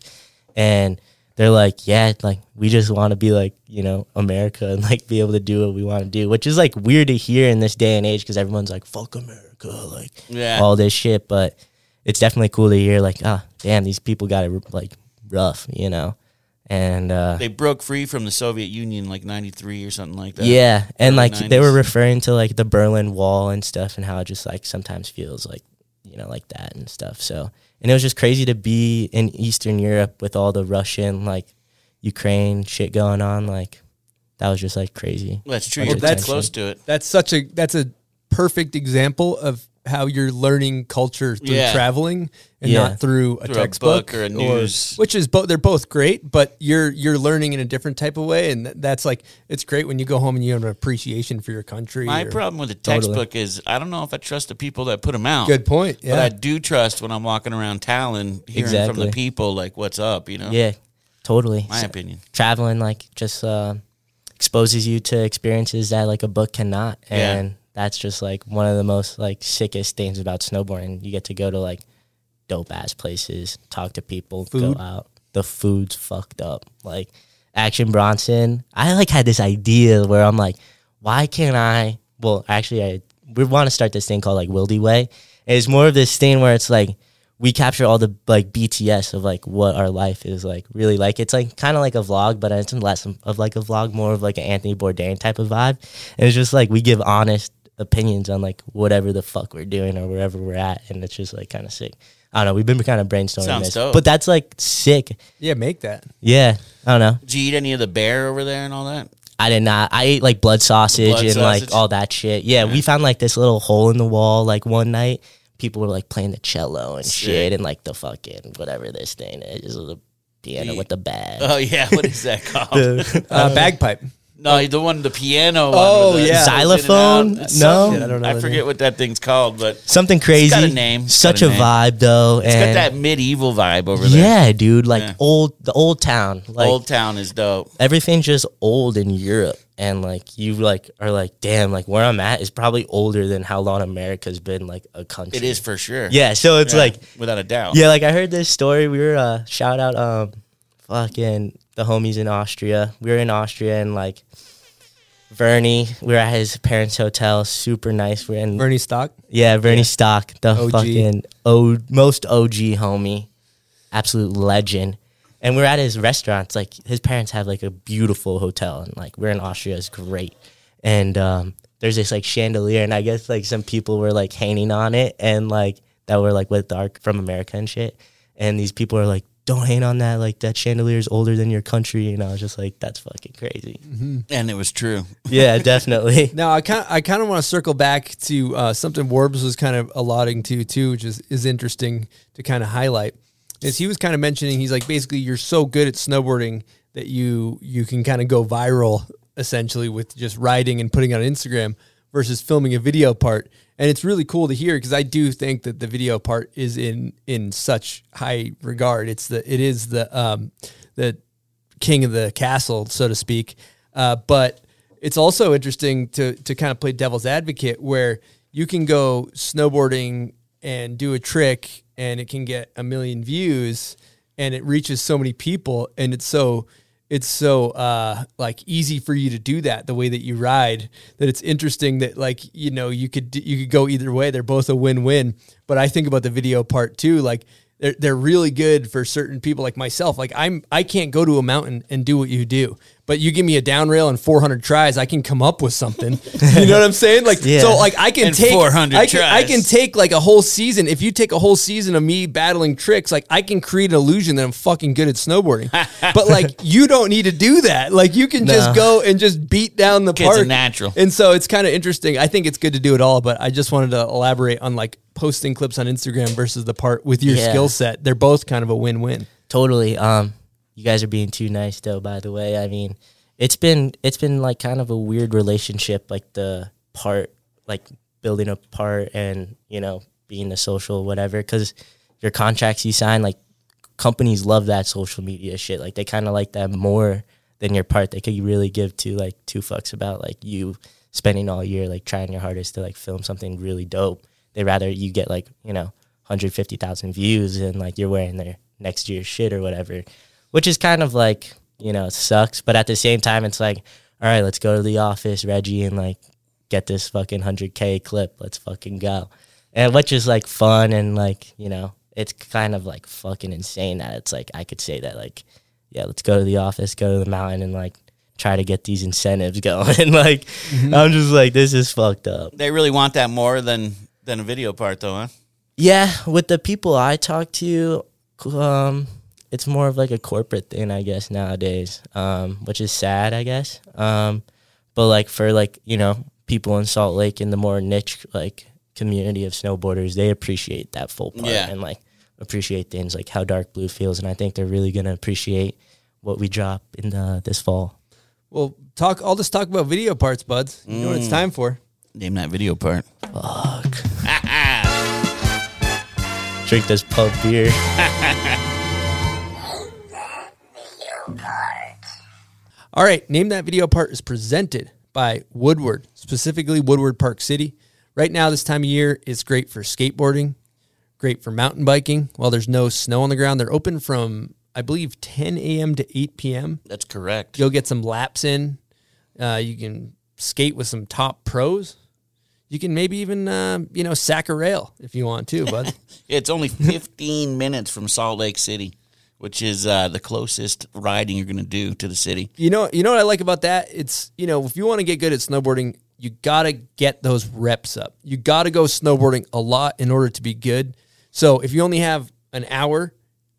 and they're like, yeah, like we just want to be like, you know, America and like be able to do what we want to do, which is like weird to hear in this day and age because everyone's like, fuck America, like
Yeah.
all this shit. But it's definitely cool to hear, like, ah, damn, these people got it like rough, you know? And uh,
They broke free from the Soviet Union like 93 or something like that.
yeah, and
Early
like they were referring to like the Berlin Wall and stuff, and how it just like sometimes feels like you know like that and stuff. So, and it was just crazy to be in Eastern Europe with all the Russian like Ukraine shit going on. Like that was just like crazy.
That's true.
Bunch
You're
of
that
tension.
close to it.
That's such a that's a perfect example of how you're learning culture through
Yeah.
traveling and
Yeah.
not through a
Through a
textbook
book or a news.
which is both they're both great, but you're you're learning in a different type of way, and th- that's like it's great when you go home and you have an appreciation for your country.
My
or-
problem with the
Totally.
textbook is I don't know if I trust the people that put them out.
Good point.
But I do trust when I'm walking around Tallinn, hearing from the people like what's up. You know,
Yeah, totally.
my
So-
opinion.
traveling like just uh, exposes you to experiences that like a book cannot
Yeah.
That's just like one of the most like sickest things about snowboarding you get to go to like dope ass places talk to people
Food.
go out the food's fucked up like action bronson i like had this idea where i'm like why can't i well actually i we want to start this thing called like wildy way and it's more of this thing where it's like we capture all the like BTS of like what our life is like really like. It's like kind of like a vlog, but it's less of like a vlog, more of like an Anthony Bourdain type of vibe. And it's just like we give honest opinions on like whatever the fuck we're doing or wherever we're at, and it's just like kind of sick. I don't know. We've been kind of brainstorming
Sounds
this,
dope.
but that's like sick.
yeah, make that.
Yeah, I don't know.
Did you eat any of the bear over there and all that?
I did not. I ate like blood sausage
blood
and
sausage?
like all that shit. Yeah, we found like this little hole in the wall like one night. People were like playing the cello and
Sick.
shit and like the fucking whatever this thing is, the piano
The-
with the bag.
Oh yeah, what is that called?
Uh, bagpipe.
No, the one, the piano.
Oh,
one with the
yeah.
Xylophone?
in and out. It's
No?
something-
I don't know
I
the
forget
name.
what that thing's called, but
Something crazy.
got a name. It's
Such
got
a,
a name.
vibe though.
It's got
and
that medieval vibe over there.
yeah, dude, like
Yeah.
old the old town. Like
Old Town is dope.
everything's just old in Europe. And like you like are like, damn, like where I'm at is probably older than how long America's been like a country.
It is for sure.
Yeah, so it's
Yeah,
like
without a doubt.
Yeah, like I heard this story. We were uh shout out um fucking the homies in Austria. We were in Austria and like Werni, we were at his parents' hotel, super nice. We're in
Werni Stock.
yeah, Werni Stock, the
OG.
fucking o- most OG homie, absolute legend. And we're at his restaurant. It's like his parents have like a beautiful hotel, and like we're in Austria, it's great. And um, there's this like chandelier, and I guess like some people were like hanging on it, and like that were like with dark from America and shit. And these people are like, "Don't hang on that! Like that chandelier is older than your country." And I was just like, "That's fucking crazy."
And it was true.
yeah, definitely.
Now I kind of I kind of want to circle back to uh, something Warbs was kind of allotting to too, which is is interesting to kind of highlight. Is he was kind of mentioning he's like basically you're so good at snowboarding that you you can kind of go viral essentially with just riding and putting on Instagram versus filming a video part. And it's really cool to hear because I do think that the video part is in in such high regard. It's the it is the um the king of the castle, so to speak. Uh, but it's also interesting to to kind of play devil's advocate where you can go snowboarding and do a trick and it can get a million views and it reaches so many people and it's so it's so uh like easy for you to do that the way that you ride that it's interesting that like you know you could you could go either way they're both a win-win but i think about the video part too like they're they're really good for certain people like myself. Like I'm I can't go to a mountain and do what you do. But you give me a down rail and 400 tries, I can come up with something. you know what I'm saying? Like
Yeah.
so like I can
And
take
400
I can, I can take like a whole season. If you take a whole season of me battling tricks, like I can create an illusion that I'm fucking good at snowboarding. but like you don't need to do that. Like you can just go and just beat down the
Kid's a
park.
natural.
And so it's kind of interesting. I think it's good to do it all, but I just wanted to elaborate on like posting clips on Instagram versus the part with your
Yeah.
skill set. They're both kind of a win-win.
Totally. Um, you guys are being too nice though. By the way, I mean, it's been it's been like kind of a weird relationship, like the part, like building a part, and you know, being the social whatever. Because your contracts you sign, like companies love that social media shit. Like they kind of like that more than your part. They could really give to like two fucks about like you spending all year like trying your hardest to like film something really dope. They rather you get like you know 150,000 views and like you're wearing their next year's shit or whatever, which is kind of like you know it sucks. But at the same time, it's like all right, let's go to the office, Reggie, and like get this fucking 100k clip. Let's fucking go. And which is like fun and like, you know, it's kind of like fucking insane that it's like I could say that like, yeah, let's go to the office, go to the mountain and like try to get these incentives going. like I'm just like, this is fucked up.
They really want that more than than a video part, though, huh?
Yeah, with the people I talk to, um, it's more of like a corporate thing, I guess nowadays, um, which is sad, I guess. Um, but like for like you know people in Salt Lake in the more niche like community of snowboarders, they appreciate that full part
Yeah.
and like appreciate things like how Dark Blue feels, and I think they're really gonna appreciate what we drop in the, this fall.
Well, talk. I'll just talk about video parts, buds. You know what it's time for.
Name that video part. Fuck.
Drink this pub beer.
All right, name that video part is presented by Woodward, specifically Woodward Park City. Right now, this time of year it's great for skateboarding, great for mountain biking. While there's no snow on the ground, they're open from I believe 10 a.m. to 8 p.m.
That's correct.
Go get some laps in. Uh, you can skate with some top pros. You can maybe even uh, you know sack a rail if you want to, bud.
It's only 15 minutes from Salt Lake City, which is uh, the closest riding you're going to do to the city.
You know, you know what I like about that? It's you know, if you want to get good at snowboarding, you gotta get those reps up. You gotta go snowboarding a lot in order to be good. So if you only have an hour,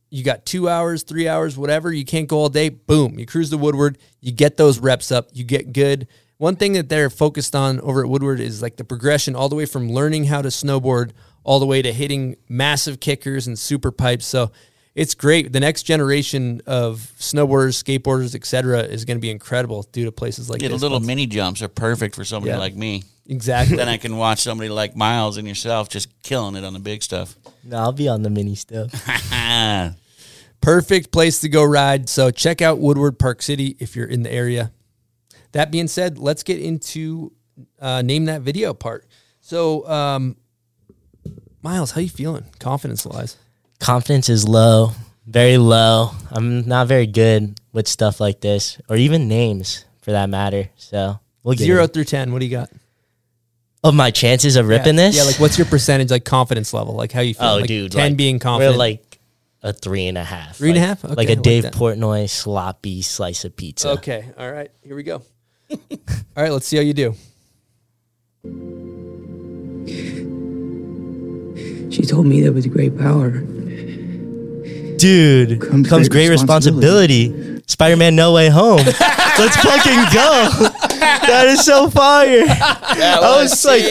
you got two hours, three hours, whatever, you can't go all day. Boom, you cruise to Woodward, you get those reps up, you get good. One thing that they're focused on over at Woodward is like the progression all the way from learning how to snowboard all the way to hitting massive kickers and super pipes. So it's great. The next generation of snowboarders, skateboarders, etc., is going to be incredible due to places like
Yeah, the
this.
little mini jumps are perfect for somebody
Yeah.
like me.
exactly.
Then I can watch somebody like Miles and yourself just killing it on the big stuff.
No, I'll be on the mini stuff.
Perfect place to go ride. So check out Woodward Park City if you're in the area. That being said, let's get into uh, name that video part. So, um, Miles, how you feeling? Confidence wise?
Confidence is low, very low. I'm not very good with stuff like this, or even names for that matter. So we'll get
Zero
it.
through ten. What do you got?
of my chances of ripping
yeah.
this.
Yeah, like what's your percentage, like confidence level? Like how you feel?
oh,
like
dude,
ten
like,
being
We're
confident.
like a three and a half.
Three and a
like,
half? Okay,
like
I
a
like a
Dave
that.
Portnoy sloppy slice of pizza.
okay, all right, here we go. all right, let's see how you do.
She told me that with great power.
Dude,
Comes
comes,
great
great responsibility. Spider-Man No Way Home. Let's fucking go. that is so fire.
that
I
was,
was like-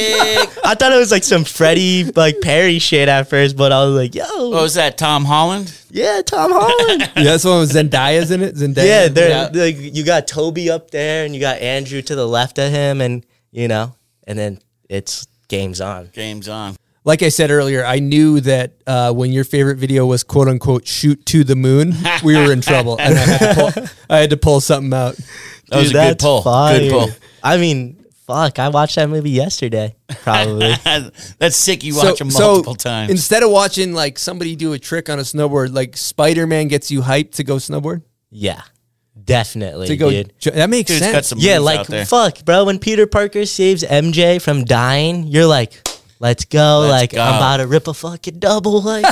I thought it was like some Freddie like Perry shit at first, but I was like, yo,
what was that, Tom Holland?
yeah, Tom Holland.
Yeah, that's one with Zendaya's in it. Zendaya.
yeah, they're,
Yeah.
like you got Tobey up there and you got Andrew to the left of him, and you know, and then it's games on.
Game's on.
Like I said earlier, I knew that uh, when your favorite video was "quote unquote" shoot to the moon, we were in trouble, and I had to pull, I had to pull something out.
That was
Dude,
a good
that's
pull. Good
fire.
pull.
I mean, fuck, I watched that movie yesterday, probably.
That's sick. You watch them multiple times.
Instead of watching like somebody do a trick on a snowboard, like Spider Man gets you hyped to go snowboard.
yeah, definitely,
To go,
dude.
that makes
Dude's
sense.
Yeah, like fuck, bro. When Peter Parker saves MJ from dying, you're like, Let's go.
Let's
like
go.
I'm about to rip a fucking double. Like
well,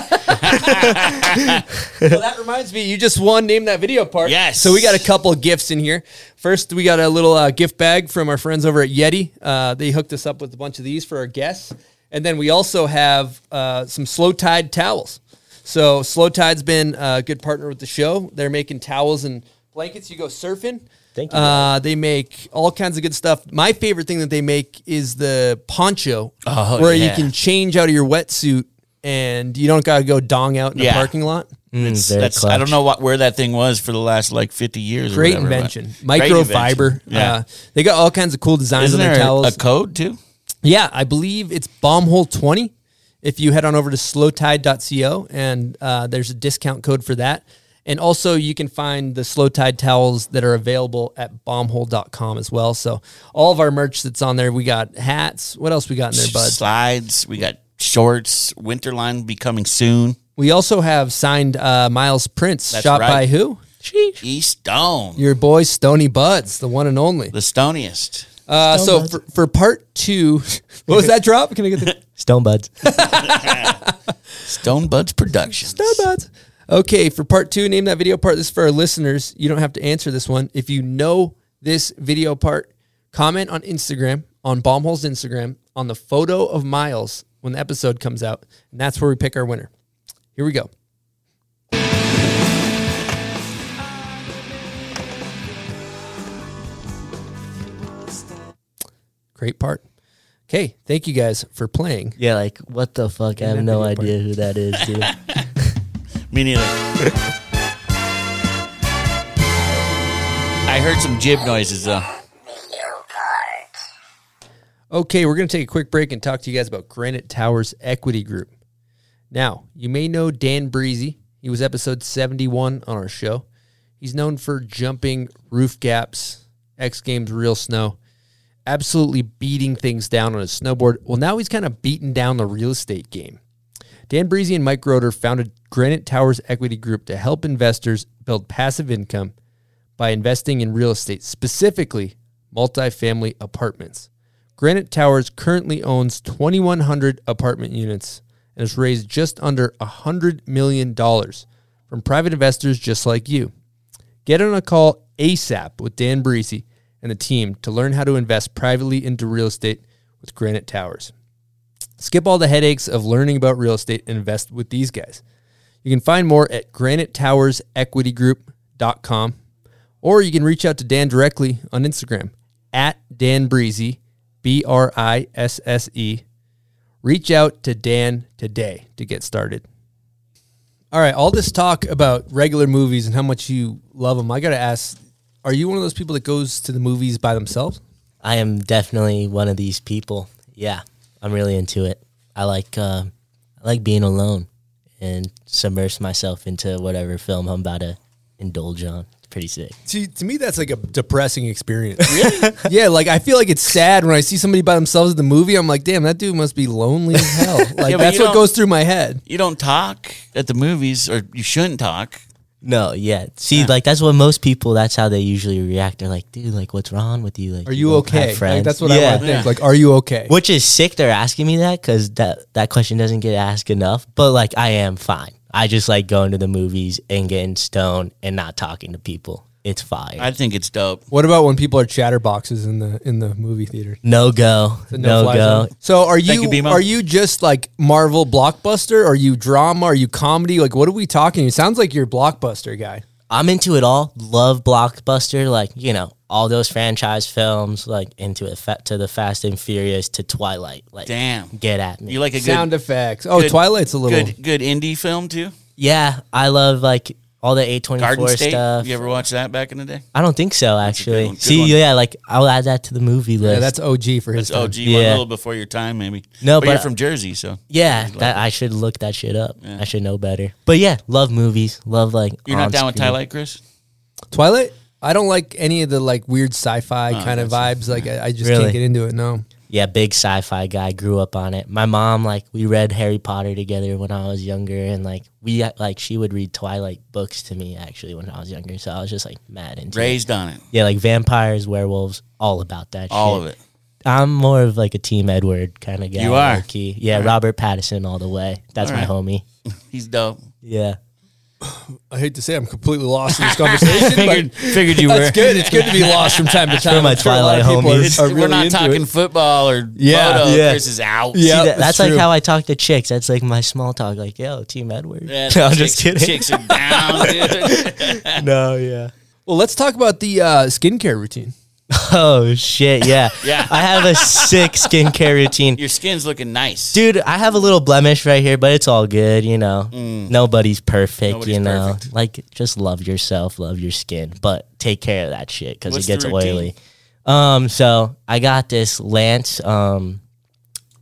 that reminds me, you just won Name That Video part.
Yes.
So we got a couple of gifts in here. First, we got a little uh, gift bag from our friends over at Yeti. Uh, they hooked us up with a bunch of these for our guests. And then we also have uh, some Slowtide towels. So Slowtide's been a good partner with the show. They're making towels and blankets. You go surfing.
Thank you.
Uh, they make all kinds of good stuff. My favorite thing that they make is the poncho,
Oh,
where you can change out of your wetsuit and you don't got to go dong out in
Yeah.
the parking lot.
mm,
It's-
very
that's, I don't know what where that thing was for the last like 50 years. or
Great
whatever,
invention. Microfiber.
Yeah.
Uh, they got all kinds of cool designs
Isn't
on their
there
towels.
a code too?
yeah, I believe it's bombhole20. If you head on over to slowtide.co and uh, there's a discount code for that. And also you can find the Slowtide towels that are available at bombhole.com as well. So all of our merch that's on there, we got hats. What else we got in there, bud?
Slides. We got shorts. Winter line will be coming soon.
We also have signed uh, Miles prints,
That's
shot
right.
by who?
East Stone,
Your boy Stony Buds, the one and only.
the stoniest.
Uh, so for, for part two, what was that drop? Can I get the
Stone buds.
Stone Buds Productions.
Starbucks. Okay, for part two, name that video part. This is for our listeners. You don't have to answer this one. If you know this video part, comment on Instagram, on Bombhole's Instagram, on the photo of Miles when the episode comes out. And that's where we pick our winner. Here we go. Great part. Okay, thank you guys for playing.
Yeah, like what the fuck? I have no
video part.
idea who that is, dude.
Me neither. I heard some jib noises though.
Okay, we're going to take a quick break and talk to you guys about Granite Towers Equity Group. Now, you may know Dan Brisse. He was episode 71 on our show. He's known for jumping roof gaps, X Games real snow, absolutely beating things down on his snowboard. Well, now he's kind of beaten down the real estate game. Dan Brisse and Mike Roeder founded Granite Towers Equity Group to help investors build passive income by investing in real estate, specifically multifamily apartments. Granite Towers currently owns 2,100 apartment units and has raised just under $100 million from private investors just like you. Get on a call ASAP with Dan Brisse and the team to learn how to invest privately into real estate with Granite Towers. Skip all the headaches of learning about real estate and invest with these guys. You can find more at granitetowersequitygroup.com or you can reach out to Dan directly on Instagram at Dan Brisse, B R I S S E. Reach out to Dan today to get started. All right, all this talk about regular movies and how much you love them, I got to ask are you one of those people that goes to the movies by themselves?
I am definitely one of these people. Yeah, I'm really into it. I like uh, I like being alone and submerge myself into whatever film I'm about to indulge on. It's pretty sick.
To, to me, that's like a depressing experience. Really? yeah, like I feel like it's sad when I see somebody by themselves at the movie. I'm like, damn, that dude must be lonely as hell. Like
but
that's
you
what
don't-
goes through my head.
You don't talk at the movies, or you shouldn't talk.
No, yeah. See, like that's what most people. That's how they usually react. They're like, "Dude, like, what's wrong with you? Like,
Are you
don't have
okay? Like,
friends?"
that's what I want to think. Like, are you okay?
Which is sick. They're asking me that because that that question doesn't get asked enough. But like, I am fine. I just like going to the movies and getting stoned and not talking to people. It's fire.
I think it's dope.
What about when people are chatterboxes in the in the movie theater?
no go. No,
no-fly
go.
zone. So are you,
you,
are you just like Marvel blockbuster? Are you drama? Are you comedy? Like what are we talking? It sounds like you're a blockbuster guy.
I'm into it all. Love blockbuster. Like you know all those franchise films. Like into it fa- to the Fast and Furious to Twilight. Like
Damn.
get at me.
You like a good
Sound effects. Oh,
good-
Twilight's a little.
good good indie film too.
yeah, I love like all the A24
Garden State.
stuff.
You ever watch that back in the day?
I don't think so
good
actually.
one, good
See,
one.
yeah, like I'll add that to the movie list.
Yeah, that's OG for his
It's
time.
OG, one,
Yeah.
a little before your time, maybe.
No,
but, you're
but-
from Jersey, so
Yeah,
Like
that I should look that shit up. I should know better. But yeah, love movies. Love like
you're not down with. Twilight, Chris.
Twilight. I don't like any of the like weird sci-fi
Oh,
kind of vibes. Like I, I just
Really?
can't get into it. No.
Yeah, big sci-fi guy. Grew up on it. My mom like we read Harry Potter together when I was younger, and like we like she would read Twilight books to me actually when I was younger. So I was just like mad into it.
Raised on it,
Yeah, like vampires, werewolves, all about that.
all
shit.
of it.
I'm more of like a Team Edward kind of guy.
You are?
low-key. Yeah, Robert Pattinson all the way. That's
All
my
right.
homie.
He's dope.
Yeah.
I hate to say I'm completely lost in this conversation.
Figured,
but
figured you
that's
were.
good. It's good to be lost from time to time.
my
I'm sure a lot of
Twilight
people are-
homies.
are
We're not
into
talking
it.
football or
Yeah.
photo.
Yeah.
Chris is out.
Yeah.
See, that,
that's
that's like how I talk to chicks. That's like my small talk. Like, yo, Team Edward.
Yeah,
no, I'm
chicks,
just kidding.
Chicks are down, dude.
No, yeah.
Well, let's talk about the uh, skincare routine.
Oh shit, yeah.
Yeah.
I have a sick skincare routine.
Your skin's looking nice.
Dude, I have a little blemish right here, but it's all good, you know. Nobody's perfect,
Mm. Nobody's
you know.
perfect.
Like just love yourself, love your skin, but take care of that shit cuz it gets oily. Um so I got this Lance um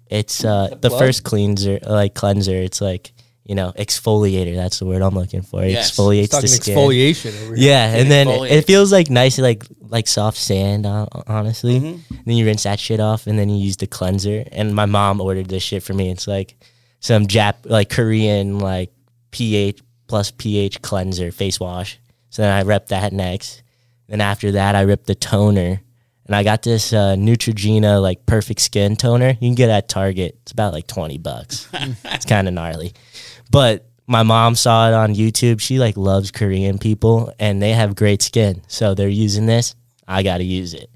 it's uh the
blood?
first cleanser like cleanser. It's like, you know, exfoliator. That's the word I'm looking for. It
Yes.
exfoliates the skin.
exfoliation over here.
Yeah, and then it,
exfoliates.
it feels like nice, like like soft sand. Uh, honestly,
Mm-hmm.
then you rinse that shit off, and then you use the cleanser. And my mom ordered this shit for me. It's like some Jap, like Korean, like pH plus pH cleanser face wash. So then I rep that next. Then after that, I ripped the toner, and I got this uh, Neutrogena like perfect skin toner. You can get it at Target. It's about like twenty bucks. it's kind of gnarly, but my mom saw it on YouTube. She like loves Korean people, and they have great skin. So they're using this. I got to use it,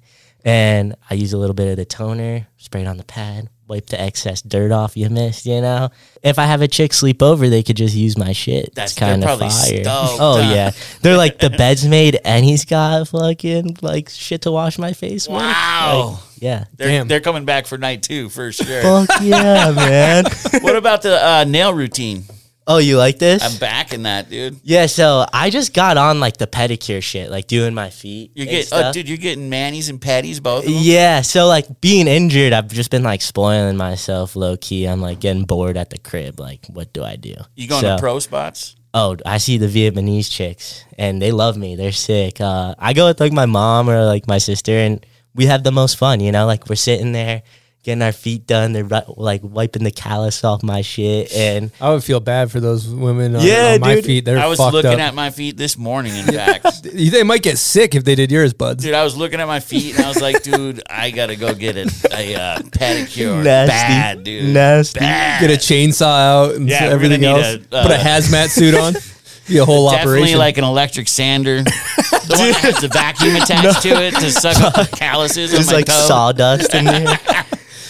and I use a little bit of the toner, spray it on the pad, wipe the excess dirt off you missed. You know, if I have a chick sleep over, they could just use my shit.
That's-
That's kind of fire.
stoked,
oh
huh?
yeah, they're like the bed's made, and he's got fucking like shit to wash my face with.
Wow.
Like, yeah.
They're,
Damn.
they're coming back for night two for sure.
Fuck yeah, man.
what about the uh, nail routine?
Oh, you like this?
I'm back in that, dude.
Yeah, so I just got on like the pedicure shit, like doing my feet.
You're getting, oh, dude, you're getting manis and patties, both of them.
Yeah, so like being injured, I've just been like spoiling myself low key. I'm like getting bored at the crib. Like, what do I do?
You going
So-
to pro spots?
Oh, I see the Vietnamese chicks and they love me. They're sick. Uh, I go with like my mom or like my sister and we have the most fun, you know? Like we're sitting there getting our feet done. They're like wiping the callus off my shit. And
I would feel bad for those women on,
Yeah,
on my
dude.
feet. They're
I was
fucked
looking
up.
at my feet this morning, in fact.
they might get sick if they did yours, buds.
Dude, I was looking at my feet and I was like, dude, I gotta go get a, a uh, pedicure.
Nasty.
Bad, dude.
Nasty.
Bad.
Get a chainsaw out and
Yeah,
everything else.
a, uh,
Put a hazmat suit on. Be a whole
Definitely
operation.
like an electric sander. the one that has the vacuum attached to it to suck up the calluses
Just
on my
like
toe.
sawdust in there.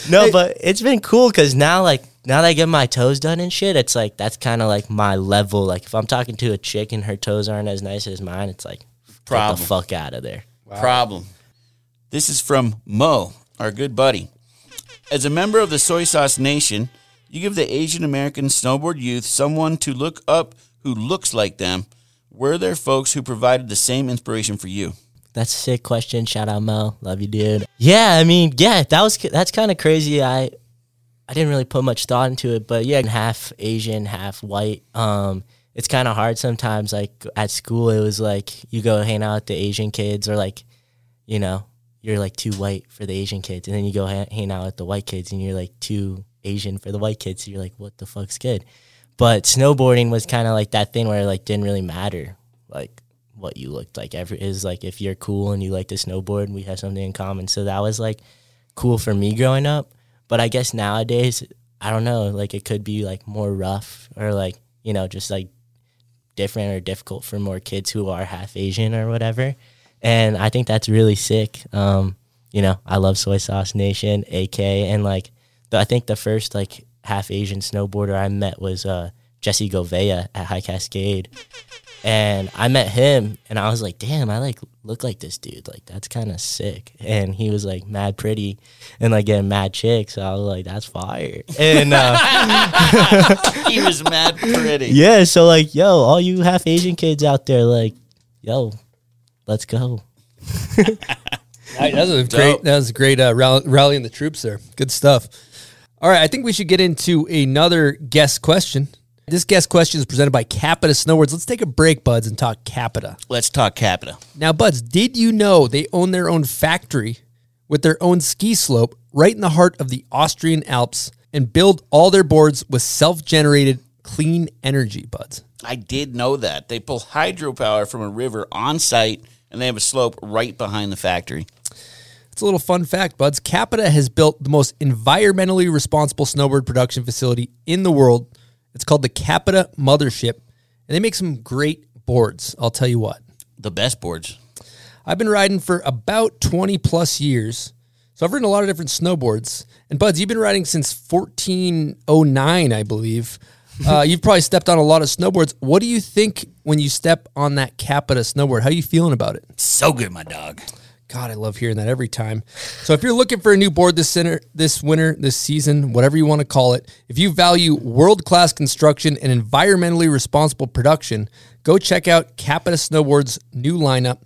No, but it's been cool because now, like, now that I get my toes done and shit, it's like that's kind of like my level. Like, if I'm talking to a chick and her toes aren't as nice as mine, it's like, get
Problem.
the fuck out of there.
Problem. This is from Mo, our good buddy. As a member of the Soy Sauce Nation, you give the Asian American snowboard youth someone to look up who looks like them. Were there folks who provided the same inspiration for you?
That's a sick question. Shout out Mo, love you, dude. Yeah, I mean, yeah, that was that's kind of crazy. I I didn't really put much thought into it, but yeah, half Asian, half white. Um, it's kind of hard sometimes. Like at school, it was like you go hang out with the Asian kids, or like, you know, you're like too white for the Asian kids, and then you go ha- hang out with the white kids, and you're like too Asian for the white kids. So you're like, what the fuck's good? But snowboarding was kind of like that thing where it like didn't really matter, like what you looked like. Every is like if you're cool and you like to snowboard, we have something in common. So that was like cool for me growing up. But I guess nowadays, I don't know, like it could be like more rough or like, you know, just like different or difficult for more kids who are half Asian or whatever. And I think that's really sick. Um, you know, I love Soy Sauce Nation, AK, and like the, I think the first like half Asian snowboarder I met was uh, Jesse Govea at High Cascade. And I met him and I was like, damn, I like look like this dude. Like that's kind of sick. And he was like mad pretty and like getting mad chicks. So I was like, that's fire. And uh,
he was mad pretty.
yeah, so like, yo, all you half Asian kids out there, like, yo, let's go.
That was a great. That was a great uh, rally, rallying the troops there. Good stuff. All right, I think we should get into another guest question. This guest question is presented by Capita Snowboards. Let's take a break, buds, and talk Capita.
Let's talk Capita.
Now, buds, did you know they own their own factory with their own ski slope right in the heart of the Austrian Alps and build all their boards with self-generated clean energy, buds?
I did know that. They pull hydropower from a river on site and they have a slope right behind the factory.
It's a little fun fact, buds. Capita has built the most environmentally responsible snowboard production facility in the world. It's called the Capita Mothership, and they make some great boards. I'll tell you what.
The best boards.
I've been riding for about 20 plus years. So I've ridden a lot of different snowboards. And Buds, you've been riding since 1409, I believe. Uh, you've probably stepped on a lot of snowboards. What do you think when you step on that Capita snowboard? How are you feeling about it?
So good, my dog.
God, I love hearing that every time. So if you're looking for a new board this center, this winter, this season, whatever you want to call it, if you value world-class construction and environmentally responsible production, go check out Capita Snowboards' new lineup.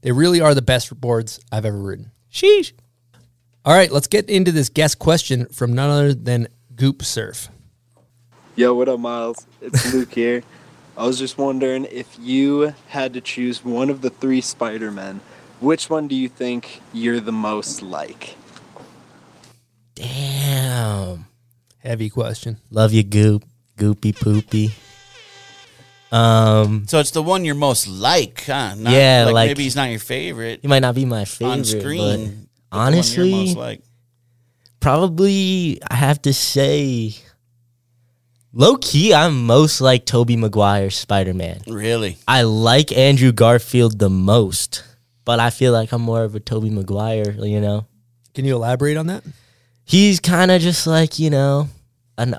They really are the best boards I've ever ridden.
Sheesh.
All right, let's get into this guest question from none other than Goop Surf.
Yo, what up, Miles? It's Luke here. I was just wondering if you had to choose one of the three Spider Men, which one do you think you're the most like?
Damn.
Heavy question.
Love you, Goop. Goopy poopy. Um,
So it's the one you're most like, huh? Not,
Yeah,
like,
like-
maybe he's not your favorite
he might not be my favorite,
on screen. but the one you're
honestly,
most like.
probably I have to say, low key, I'm most like Tobey Maguire Spider Man.
Really?
I like Andrew Garfield the most, but I feel like I'm more of a Tobey Maguire. You know,
Can you elaborate on that?
he's kind of just like you know, an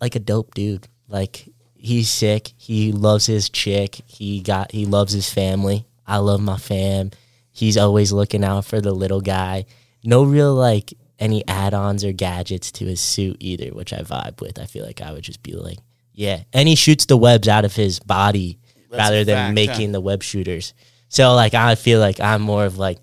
like a dope dude. Like he's sick. He loves his chick. He got he loves his family. I love my fam. He's always looking out for the little guy. No real like any add-ons or gadgets to his suit either, which I vibe with. I feel like I would just be like, yeah. And he shoots the webs out of his body
That's
rather than
fact,
making
huh?
the web shooters. So like I feel like I'm more of like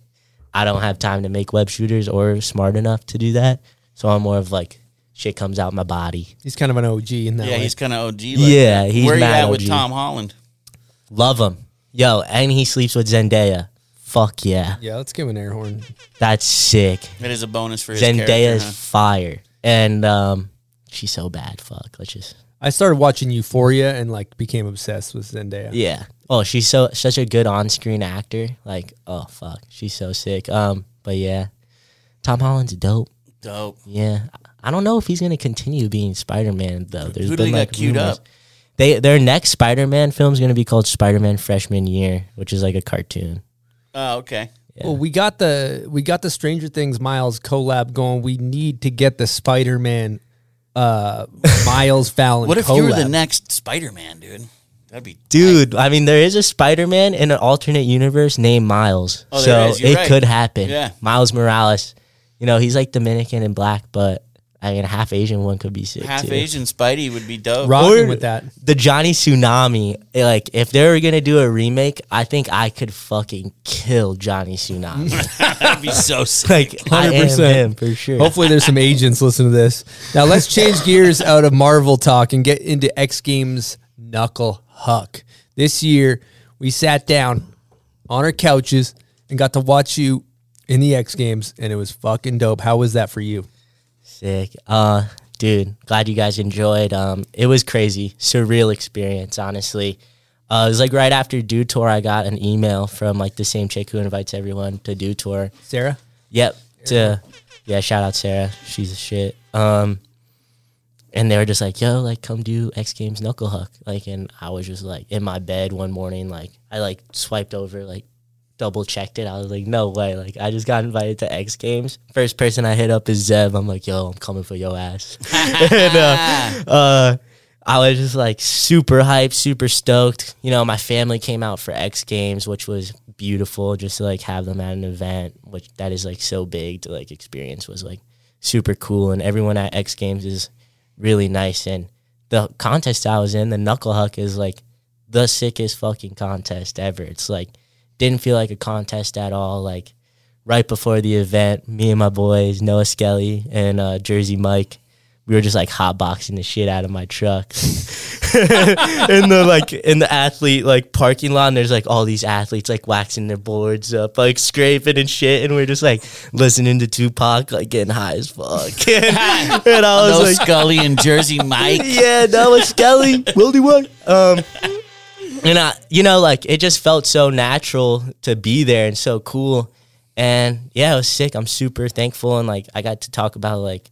I don't have time to make web shooters or smart enough to do that. So I'm more of like shit comes out my body.
He's kind of an OG in that
Yeah,
way.
he's kind of OG. Like
Yeah,
that.
he's
Where you
mad
at with Tom Holland?
Love him. Yo, and he sleeps with Zendaya. Fuck yeah.
yeah, let's give him an air horn.
That's sick.
It is a bonus for his
Zendaya's
character. huh?
fire. And um she's so bad. Fuck. Let's just
I started watching Euphoria and like became obsessed with Zendaya.
Yeah. Oh, she's so such a good on screen actor. Like, oh fuck. She's so sick. Um, but yeah. Tom Holland's dope.
Dope.
Yeah. I don't know if he's gonna continue being Spider Man though. There's
Who
been
they
like
got queued
rumors.
up?
They their next Spider Man film is gonna be called Spider Man Freshman Year, which is like a cartoon.
Oh, okay.
Well, we got the we got the Stranger Things Miles collab going. We need to get the Spider Man uh Miles Fallon.
What if
collab.
you were the next Spider Man, dude? That'd be
Dude, I mean, there is a Spider Man in an alternate universe named Miles.
Oh,
so
there is. You're
it
right.
could happen.
Yeah.
Miles Morales. You know, he's like Dominican and black, but I mean, a half Asian one could be sick.
half
too.
Asian Spidey would be dope.
rocking
Or-
with that?
The Johnny Tsunami. eh, Like, if they were going to do a remake, I think I could fucking kill Johnny Tsunami.
That'd be so sick.
like, I am
100%.
him for sure.
Hopefully, there's some agents listening to this. Now, let's change gears out of Marvel talk and get into X Games Knuckle Huck. This year, we sat down on our couches and got to watch you in the X Games, and it was fucking dope. How was that for you?
Sick. Uh, dude, glad you guys enjoyed. Um, it was crazy, surreal experience, honestly. Uh, it was like right after Dew Tour, I got an email from like the same chick who invites everyone to Dew Tour.
Sarah?
Yep. To yeah, shout out Sarah. She's a shit. Um, and they were just like, "Yo, like, come do X Games Knuckle Huck." Like, and I was just like in my bed one morning, like I like swiped over, like double checked it. I was like, "No way!" Like, I just got invited to X Games. First person I hit up is Zeb. I'm like, "Yo, I'm coming for your ass." and, uh, uh, I was just like super hyped, super stoked. You know, my family came out for X Games, which was beautiful. Just to like have them at an event, which that is like so big to like experience was like super cool. And everyone at X Games is really nice. And the contest I was in, the Knuckle Huck, is like the sickest fucking contest ever. It's like didn't feel like a contest at all. Like right before the event, me and my boys, Noah Skelly and uh, Jersey Mike, we were just like hotboxing the shit out of my truck. in the like in the athlete like parking lot and there's like all these athletes like waxing their boards up like scraping and shit and we're just like listening to Tupac like getting high as fuck and, and I was
no
like
Scully and Jersey Mike.
yeah, Noah Skelly, Wildy White. Um, and I, you know, like it just felt so natural to be there and so cool. And yeah, it was sick. I'm super thankful and like I got to talk about like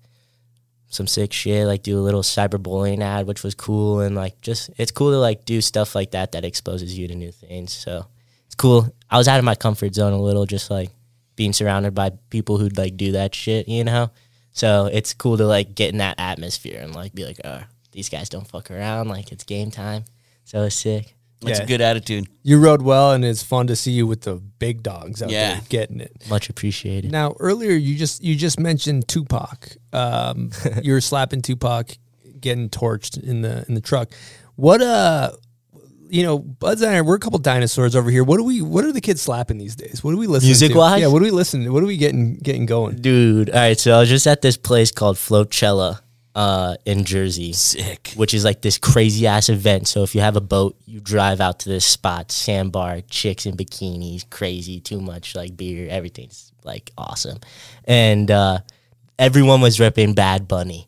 some sick shit, like do a little cyberbullying ad, which was cool and like just it's cool to like do stuff like that that exposes you to new things. So it's cool. I was out of my comfort zone a little, just like being surrounded by people who'd like do that shit, you know? So it's cool to like get in that atmosphere and like be like, oh, these guys don't fuck around. Like it's game time. So it's sick.
That's
Yeah.
a good attitude.
You rode well, and it's fun to see you with the big dogs out
Yeah.
there getting it.
Much appreciated.
Now, earlier you just you just mentioned Tupac. Um, you were slapping Tupac, getting torched in the in the truck. What uh, you know, Buds and I we're a couple dinosaurs over here. What do we? What are the kids slapping these days? What do we listen to?
Music-wise?
Yeah, what do we listen to? What are we getting getting going?
Dude, all right. So I was just at this place called Floatcella uh, in Jersey.
Sick.
Which is like this crazy ass event. So if you have a boat, you drive out to this spot, sandbar, chicks in bikinis, crazy, too much like beer, everything's like awesome. And uh, everyone was ripping Bad Bunny.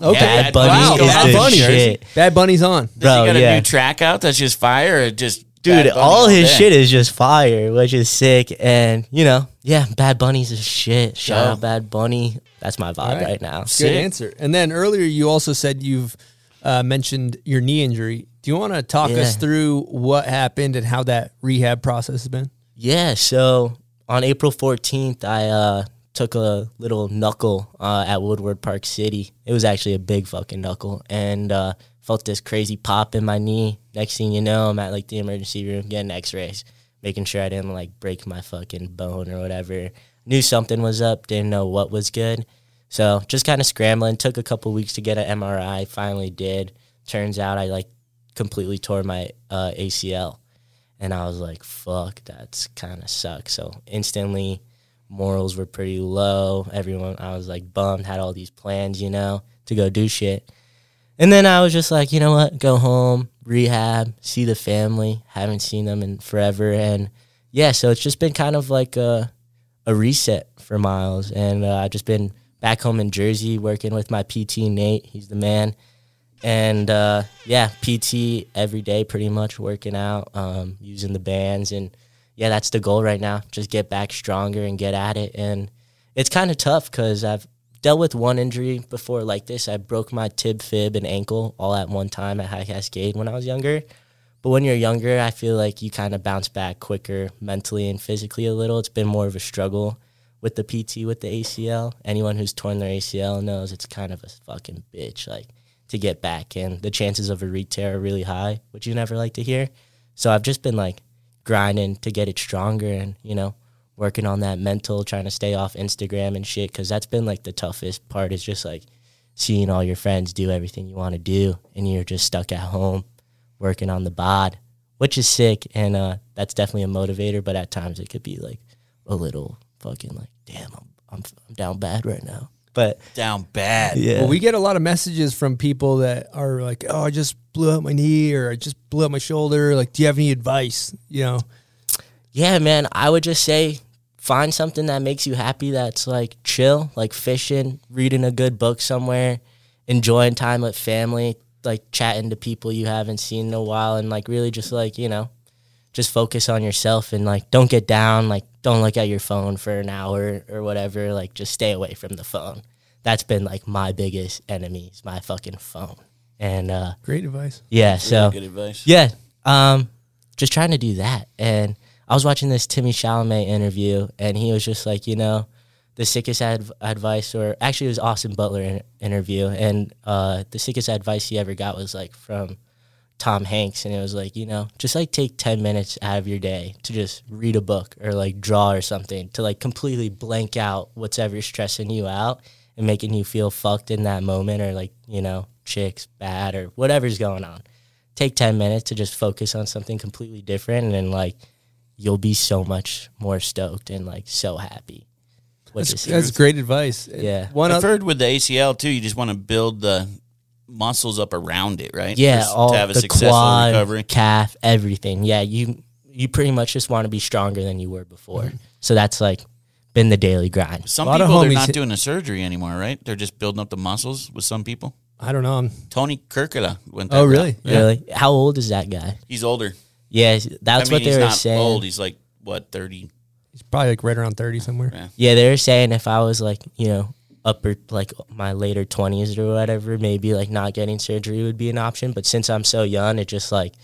Okay,
Bad Bunny
wow,
is
Bad
the
Bunny.
shit.
Bad Bunny's on.
Does
Bro,
he got a
yeah.
new track out that's just fire or just
Dude,
Bad Bunny
all his
day?
shit is just fire, which is sick. And, you know, yeah, Bad Bunny's a shit. Shout
Yeah.
out Bad Bunny. That's my vibe
All right.
right now.
Good
Sick.
answer. And then earlier you also said you've uh, mentioned your knee injury. Do you want to talk us
Yeah.
through what happened and how that rehab process has been?
Yeah, so on April 14th, I uh, took a little knuckle uh, at Woodward Park City. It was actually a big fucking knuckle, and uh, felt this crazy pop in my knee. Next thing you know, I'm at like the emergency room getting X-rays, making sure I didn't like break my fucking bone or whatever. Knew something was up, didn't know what was good. So just kind of scrambling. Took a couple weeks to get an MRI. Finally did. Turns out I like completely tore my uh, ACL. And I was like, fuck, that's kind of sucks. So instantly, morals were pretty low. Everyone, I was like bummed, had all these plans, you know, to go do shit. And then I was just like, you know what, go home, rehab, see the family. Haven't seen them in forever. And yeah, so it's just been kind of like a, a reset for Miles. And uh, I've just been back home in Jersey working with my PT, Nate. He's the man and uh, yeah, PT every day, pretty much working out, um, using the bands, and yeah, that's the goal right now. Just get back stronger and get at it. And it's kind of tough because I've dealt with one injury before like this. I broke my tib, fib, and ankle all at one time at High Cascade when I was younger. But when you're younger, I feel like you kind of bounce back quicker mentally and physically a little. It's been more of a struggle with the PT with the ACL. Anyone who's torn their ACL knows it's kind of a fucking bitch. Like to get back, and the chances of a re-tear are really high, which you never like to hear. So I've just been like grinding to get it stronger, and you know, working on that mental, trying to stay off Instagram and shit, because that's been like the toughest part. Is just like seeing all your friends do everything you want to do, and you're just stuck at home working on the bod, which is sick, and uh, that's definitely a motivator. But at times it could be like a little fucking like, damn, I'm I'm, I'm down bad right now. But
Down bad.
yeah,
Well, we get a lot of messages from people that are like, "Oh, I just blew out my knee, or I just blew out my shoulder. Like, do you have any advice?" You know,
Yeah, man, I would just say find something that makes you happy that's like chill, like fishing, reading a good book somewhere, enjoying time with family, like chatting to people you haven't seen in a while and like really just like, you know, just focus on yourself and like don't get down, like don't look at your phone for an hour or whatever, like just stay away from the phone. That's been like my biggest enemy, is my fucking phone. And uh
great advice.
yeah, so
Good advice.
yeah. Um, just trying to do that. And I was watching this Timmy Chalamet interview, and he was just like, you know, the sickest adv- advice, or actually, it was Austin Butler in- interview, and uh, the sickest advice he ever got was like from Tom Hanks, and it was like, you know, just like take ten minutes out of your day to just read a book or like draw or something to like completely blank out what's ever stressing you out and making you feel fucked in that moment, or like you know, chicks bad or whatever's going on take 10 minutes to just focus on something completely different and then like you'll be so much more stoked and like so happy
That's, that's great advice.
Yeah.
One
I've
other,
heard with the ACL too, you just want to build the muscles up around it, right?
yeah
Just
all
to have a
the
successful
quad
recovery.
calf everything yeah you you pretty much just want to be stronger than you were before
Mm-hmm.
so that's like been the daily grind
Some
lot of
people they're not
hit-
doing the surgery anymore, right? They're just building up the muscles with some people.
I don't know. I'm,
Tony Kirkada went that
oh,
route.
really? Yeah.
really how old is that guy
He's older.
yeah that's
I mean,
what they
he's
were
not
saying
old. He's like what thirty
He's probably like right around thirty somewhere.
Yeah, they were saying if I was like, you know, upper like my later twenties or whatever, maybe like not getting surgery would be an option. But since I'm so young, it just like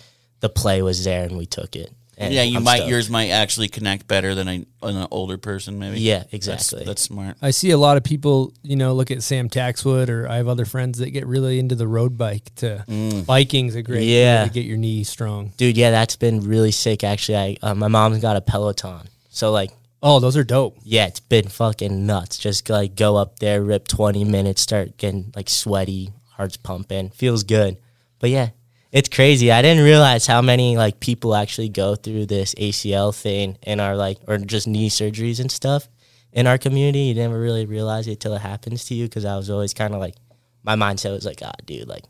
the play was there and we took it. And
yeah, you
I'm
might
stoked.
yours might actually connect better than a, an older person, maybe.
Yeah, exactly.
That's, smart.
I see a lot of people, you know, look at Sam Taxwood, or I have other friends that get really into the road bike. To biking's a great
Yeah.
way to get your knees strong.
Dude, yeah, that's been really sick. Actually, I uh, my mom's got a Peloton, so like,
Oh, those are dope.
yeah, it's been fucking nuts. Just like go up there, rip twenty minutes, start getting like sweaty, heart's pumping, feels good. But yeah, it's crazy. I didn't realize how many like people actually go through this ACL thing in our like or just knee surgeries and stuff in our community. You never really realize it till it happens to you because I was always kind of like my mindset was like, ah, dude, like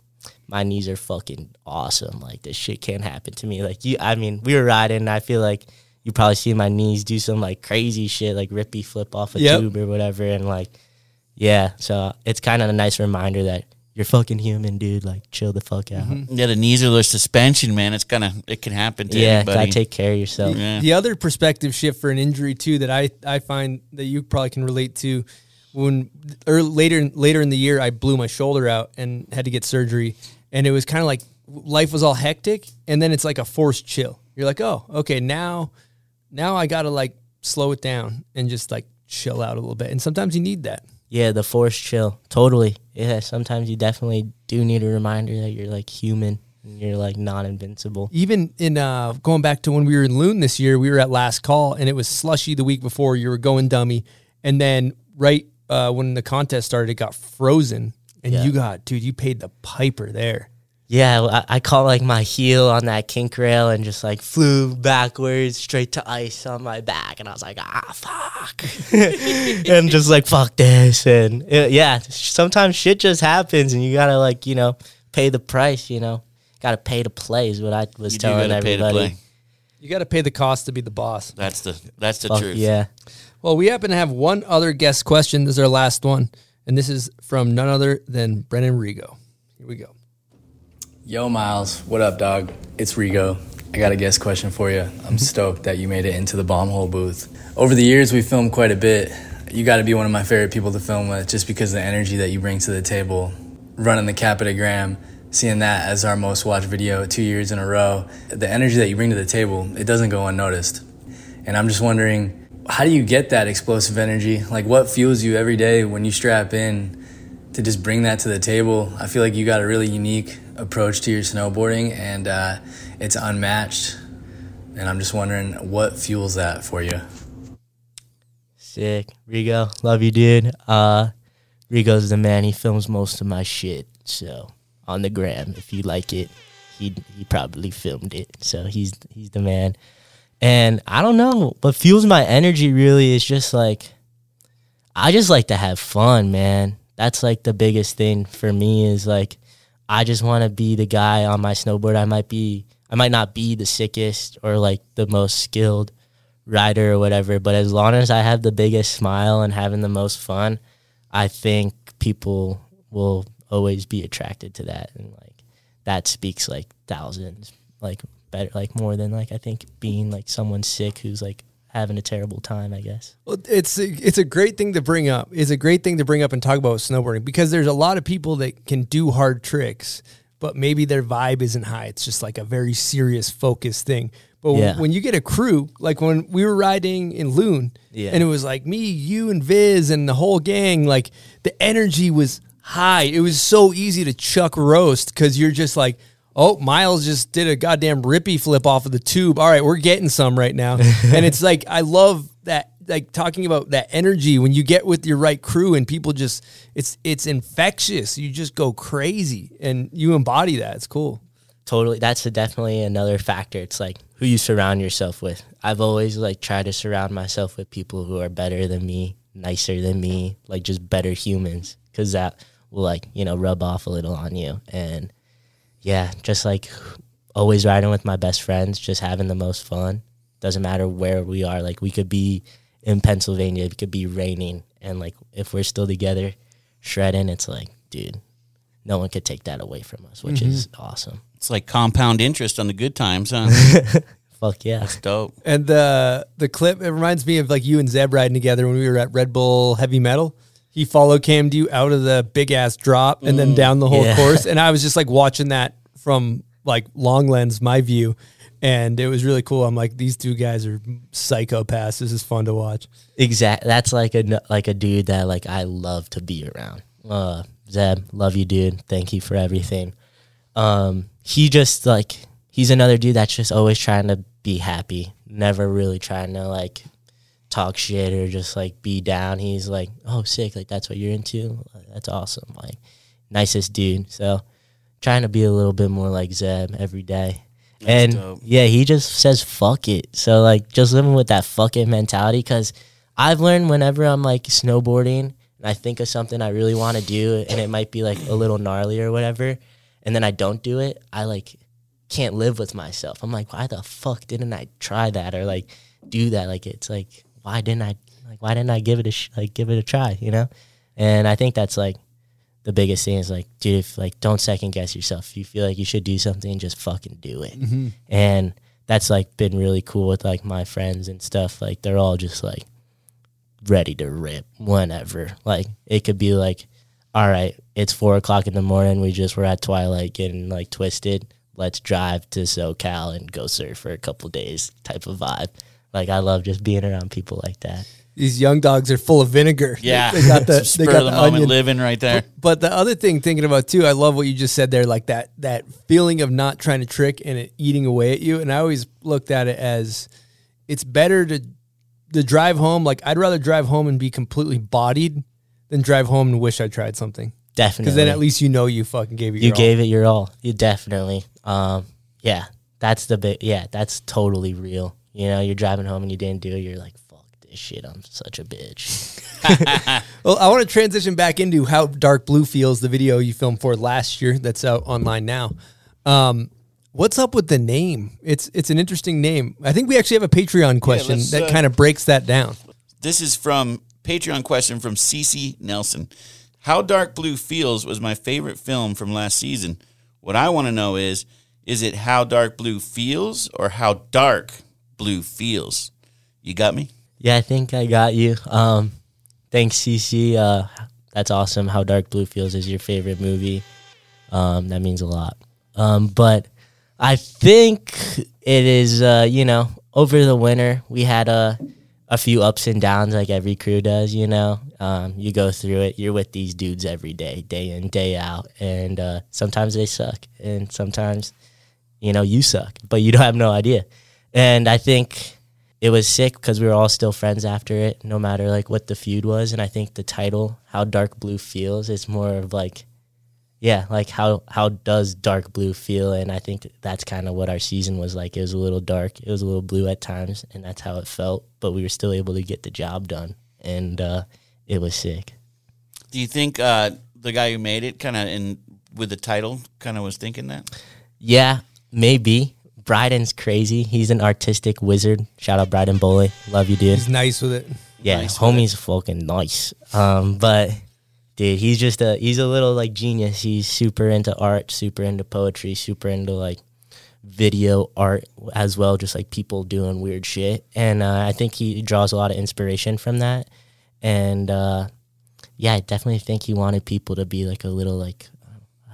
my knees are fucking awesome. Like this shit can't happen to me. Like you, I mean, we were riding. And I feel like you probably see my knees do some like crazy shit, like rippy flip off a
Yep.
tube or whatever, and like, yeah. So it's kind of a nice reminder that you're fucking human, dude. Like, chill the fuck out. Mm-hmm.
Yeah, the knees are the suspension, man. It's gonna it can happen to
Yeah,
anybody.
gotta take care of yourself.
Yeah.
The other perspective shift for an injury too that I I find that you probably can relate to when or later later in the year I blew my shoulder out and had to get surgery and it was kind of like life was all hectic and then it's like a forced chill. You're like, "Oh, okay, now now I got to like slow it down and just like chill out a little bit." And sometimes you need that.
Yeah, the forced chill. Totally. Yeah, sometimes you definitely do need a reminder that you're like human and you're like not invincible.
Even in uh, going back to when we were in Loon this year, we were at last call and it was slushy the week before. You were going dummy, and then right uh, when the contest started, it got frozen, and
Yeah.
you got dude, you paid the piper there.
Yeah, I, I caught like my heel on that kink rail and just like flew backwards straight to ice on my back, and I was like, ah, fuck, and just like fuck this, and uh, yeah, sometimes shit just happens, and you gotta like you know pay the price, you know, gotta pay to play is what I was
You
telling
gotta pay to
everybody.
You got to pay the cost to be the boss.
That's the that's the
Fuck
truth.
yeah.
Well, we happen to have one other guest question. This is our last one, and this is from none other than Brennan Rigo. Here we go.
Yo, Miles, what up, dog? It's Rigo. I got a guest question for you. I'm stoked that you made it into the bomb hole booth. Over the years, we filmed quite a bit. You got to be one of my favorite people to film with just because of the energy that you bring to the table. Running the Capita Gram, seeing that as our most watched video two years in a row, the energy that you bring to the table, it doesn't go unnoticed. And I'm just wondering, how do you get that explosive energy? Like, what fuels you every day when you strap in to just bring that to the table? I feel like you got a really unique approach to your snowboarding, and uh, it's unmatched. And I'm just wondering, what fuels that for you?
Sick. Rigo, love you, dude. Uh, Rigo's the man. He films most of my shit. So on the gram, if you like it, he he probably filmed it. So he's he's the man. And I don't know, what fuels my energy really is just like I just like to have fun, man. That's like the biggest thing for me is like I just want to be the guy on my snowboard. I might be I might not be the sickest or like the most skilled rider or whatever, but as long as I have the biggest smile and having the most fun, I think people will always be attracted to that and like that speaks like thousands like better like more than like I think being like someone sick who's like having a terrible time, I guess.
Well, it's a, it's a great thing to bring up. It's a great thing to bring up and talk about with snowboarding because there's a lot of people that can do hard tricks, but maybe their vibe isn't high. It's just like a very serious, focused thing. But
Yeah.
when you get a crew, like when we were riding in Loon,
Yeah.
and it was like me, you, and Viz, and the whole gang, like the energy was high. It was so easy to chuck roast because you're just like, oh, Miles just did a goddamn rippy flip off of the tube. All right, we're getting some right now. and it's like, I love that, like talking about that energy when you get with your right crew and people just, it's, it's infectious. You just go crazy and you embody that. It's cool.
totally that's a, definitely another factor it's like who you surround yourself with i've always like tried to surround myself with people who are better than me nicer than me like just better humans because that will like you know rub off a little on you and yeah just like always riding with my best friends just having the most fun doesn't matter where we are like we could be in pennsylvania it could be raining and like if we're still together shredding it's like dude no one could take that away from us which mm-hmm. is awesome
It's like compound interest on the good times, huh?
fuck yeah.
That's dope.
And the the clip it reminds me of like you and Zeb riding together when we were at Red Bull Heavy Metal. He follow cammed you out of the big ass drop and then mm. down the whole
Yeah.
course, and I was just like watching that from like long lens, my view, and it was really cool. I'm like, these two guys are psychopaths. This is fun to watch.
Exactly. That's like a like a dude that like I love to be around. Uh, Zeb, love you, dude. Thank you for everything. Um, he just like he's another dude that's just always trying to be happy. Never really trying to like talk shit or just like be down. He's like, oh, sick. Like that's what you're into. That's awesome. Like nicest dude. So trying to be a little bit more like Zeb every day. and
dope.
yeah, he just says fuck it. So like just living with that fuck it mentality cuz I've learned whenever I'm like snowboarding and I think of something I really want to do and it might be like a little gnarly or whatever and then I don't do it, I like can't live with myself. I'm like, why the fuck didn't I try that or like do that? Like it's like why didn't I like why didn't I give it a sh- like give it a try, you know? And I think that's like the biggest thing is like, dude, if like don't second guess yourself. If you feel like you should do something, just fucking do it. Mm-hmm. And that's like been really cool with like my friends and stuff. Like they're all just like ready to rip whenever. Like it could be like, all right, it's four o'clock in the morning. We just were at Twilight getting like twisted. Let's drive to SoCal and go surf for a couple days type of vibe. Like I love just being around people like that.
These young dogs are full of vinegar.
Yeah,
they, got the
Some
they got
of the,
the
moment
onion.
living right there.
But the other thing thinking about too, I love what you just said there, like that that feeling of not trying to trick and it eating away at you. And I always looked at it as it's better to to drive home. Like I'd rather drive home and be completely bodied than drive home and wish I tried something.
Definitely.
Because then at least you know you fucking gave it.
you
your all.
You gave it your all. You definitely. Um, yeah, that's the big. Yeah, that's totally real. You know, you're driving home and you didn't do it. You're like, shit. I'm such a bitch.
Well, I want to transition back into how Dark Blue feels, the video you filmed for last year that's out online now. Um, what's up with the name? It's it's an interesting name. I think we actually have a Patreon question
let's,
that
uh,
kind of breaks that down.
This is from Patreon question from Cece Nelson. How Dark Blue Feels was my favorite film from last season. What I want to know is is it How Dark Blue Feels or How Dark Blue Feels? You got me?
Yeah, I think I got you. Um, thanks, CC. Uh, that's awesome. How Dark Blue Feels is your favorite movie. Um, that means a lot. Um, but I think it is. Uh, you know, over the winter we had a a few ups and downs like every crew does. You know, um, you go through it. You're with these dudes every day, day in, day out, and uh, sometimes they suck, and sometimes you know you suck, but you don't have no idea. And I think it was sick because we were all still friends after it, no matter like what the feud was. And I think the title, "How Dark Blue Feels," is more of like, yeah, like how how does dark blue feel? And I think that's kind of what our season was like. It was a little dark, it was a little blue at times, and that's how it felt. But we were still able to get the job done, and uh, it was sick.
Do you think uh, the guy who made it kind of in with the title kind of was thinking that?
Yeah, maybe. Bryden's crazy. He's an artistic wizard. Shout out Bryden Bowley. Love you, dude.
He's nice with it.
Yeah,
Nice with
homie's fucking nice. Um, but dude, he's just a he's a little like genius. He's super into art, super into poetry, super into like video art as well, just like people doing weird shit. And uh, I think he draws a lot of inspiration from that. And uh, yeah, I definitely think he wanted people to be like a little like,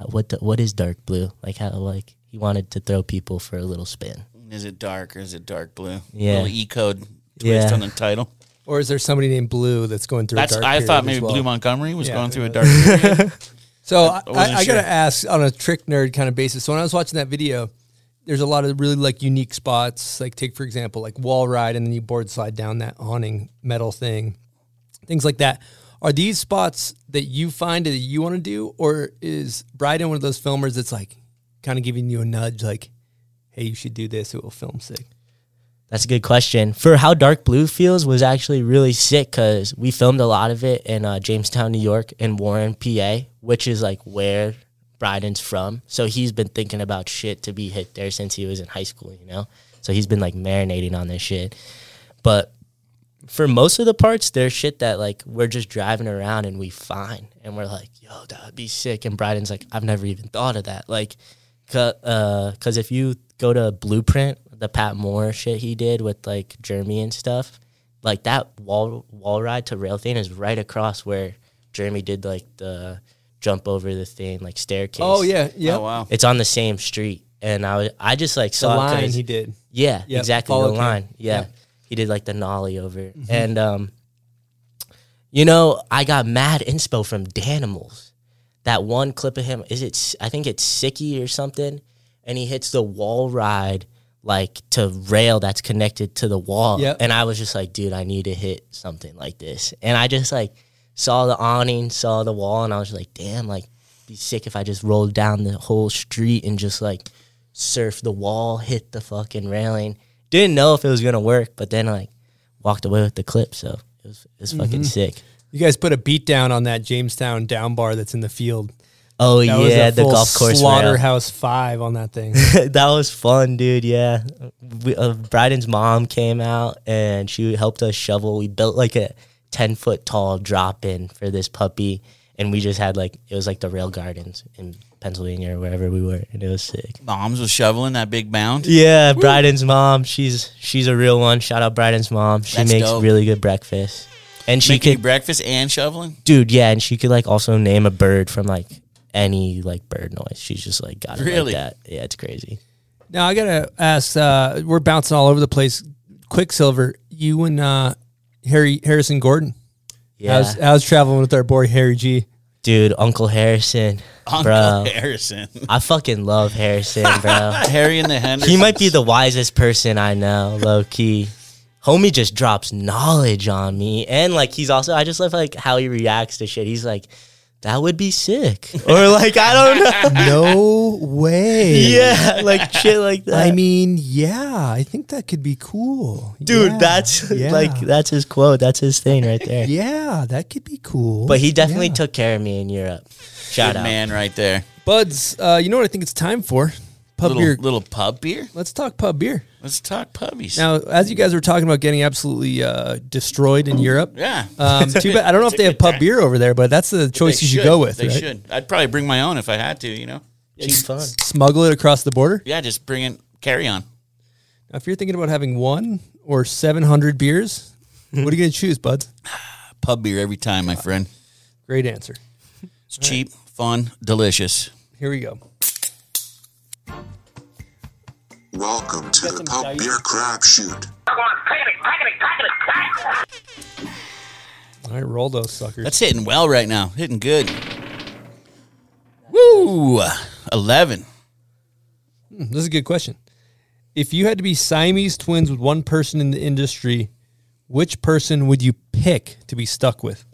uh, what the, what is dark blue? Like how like he wanted to throw people for a little spin.
Is it dark or is it dark blue?
Yeah.
Little E code twist
Yeah.
on the title.
Or is there somebody named Blue that's going through?
That's
a dark
I
period
thought
as
maybe
well?
Blue Montgomery was
Yeah.
going through a dark period.
So I,
I wasn't
I, I gotta ask on a trick nerd kind of basis. So when I was watching that video, there's a lot of really like unique spots. Like take for example, like wall ride, and then you board slide down that awning metal thing, things like that. Are these spots that you find that you want to do, or is Bryden one of those filmers that's like kind of giving you a nudge, like, "Hey, you should do this; it will film sick."
That's a good question. For how Dark Blue feels was actually really sick because we filmed a lot of it in uh, Jamestown, New York, and Warren, PA, which is like where Bryden's from. So he's been thinking about shit to be hit there since he was in high school, you know. So he's been like marinating on this shit. But for most of the parts, there's shit that like we're just driving around and we find, and we're like, "Yo, that'd be sick." And Bryden's like, "I've never even thought of that." Like, because uh, if you go to Blueprint, the Pat Moore shit he did with like Jeremy and stuff. Like that wall wall ride to rail thing is right across where Jeremy did like the jump over the thing like staircase.
Oh yeah, yeah.
Oh wow.
It's on the same street, and I was I just like
The
saw it
line
'cause-
he did.
Yeah,
Yep,
exactly
follow
the
cam.
line. Yeah.
Yep.
he did like the nollie over, it.
Mhm.
and um, you know I got mad inspo from Danimals. That one clip of him is it? I think it's Sicky or something, and he hits the wall ride like to rail that's connected to the wall.
Yep.
And I was just like, dude, I need to hit something like this. And I just like saw the awning, saw the wall, and I was like, damn, like be sick if I just rolled down the whole street and just like surf the wall, hit the fucking railing. Didn't know if it was gonna work, but then like walked away with the clip, so it was it was fucking
Mhm.
sick.
You guys put a beat down on that Jamestown down bar that's in the field.
Oh
That was
yeah,
a
the
full
golf course rail.
slaughterhouse five on that thing.
that was fun, dude. Yeah, we, uh, Bryden's mom came out and she helped us shovel. We built like a ten foot tall drop in for this puppy, and we just had like it was like the rail gardens in Pennsylvania or wherever we were, and it was sick.
Moms was shoveling that big mound.
Yeah, Bryden's mom. She's she's a real one. Shout out Bryden's mom. She
That's
makes
dope.
really good breakfast, and she
Making
could
breakfast and shoveling.
dude. Yeah, and she could like also name a bird from like any like bird noise. She's just like got it
Really?
like that. Yeah, it's crazy.
now I gotta ask. Uh, we're bouncing all over the place. Quiksilver, you and uh, Harry Harrison Gordon.
Yeah.
I was traveling with our boy Harry G?
Dude, Uncle Harrison.
Uncle
bro.
Harrison.
I fucking love Harrison, bro.
Harry and the Hendersons.
he might be the wisest person I know, low key. Homie just drops knowledge on me. And like he's also I just love like how he reacts to shit. He's like, that would be sick. Or like, I don't know.
No way.
yeah, like shit like that.
I mean, yeah, I think that could be cool,
Dude,
Yeah,
that's
yeah.
like that's his quote. That's his thing right there.
yeah, that could be cool.
But he definitely
Yeah.
took care of me in Europe. Shout
Good
out.
man right there.
Buds, uh, you know what I think it's time for? Pub
little,
beer.
little pub beer.
Let's talk pub beer.
Let's talk pubbies.
Now, as you guys were talking about getting absolutely uh, destroyed in Europe,
Yeah.
Um, too bad. I don't know if they have pub beer over there, but that's the choice you should
should.
go with.
They
right?
should. I'd probably bring my own if I had to. You know.
It's fun.
Smuggle it across the border.
Yeah, just bring it. Carry on.
Now, if you're thinking about having one or 700 beers, what are you going to choose, buds?
Pub beer every time, my friend.
Great answer.
It's cheap, fun, delicious.
Here we go.
Welcome to the Pub Beer Crapshoot.
All right, roll those suckers.
That's hitting well right now. Hitting good. Woo! Eleven.
Hmm, this is a good question. If you had to be Siamese twins with one person in the industry, which person would you pick to be stuck with?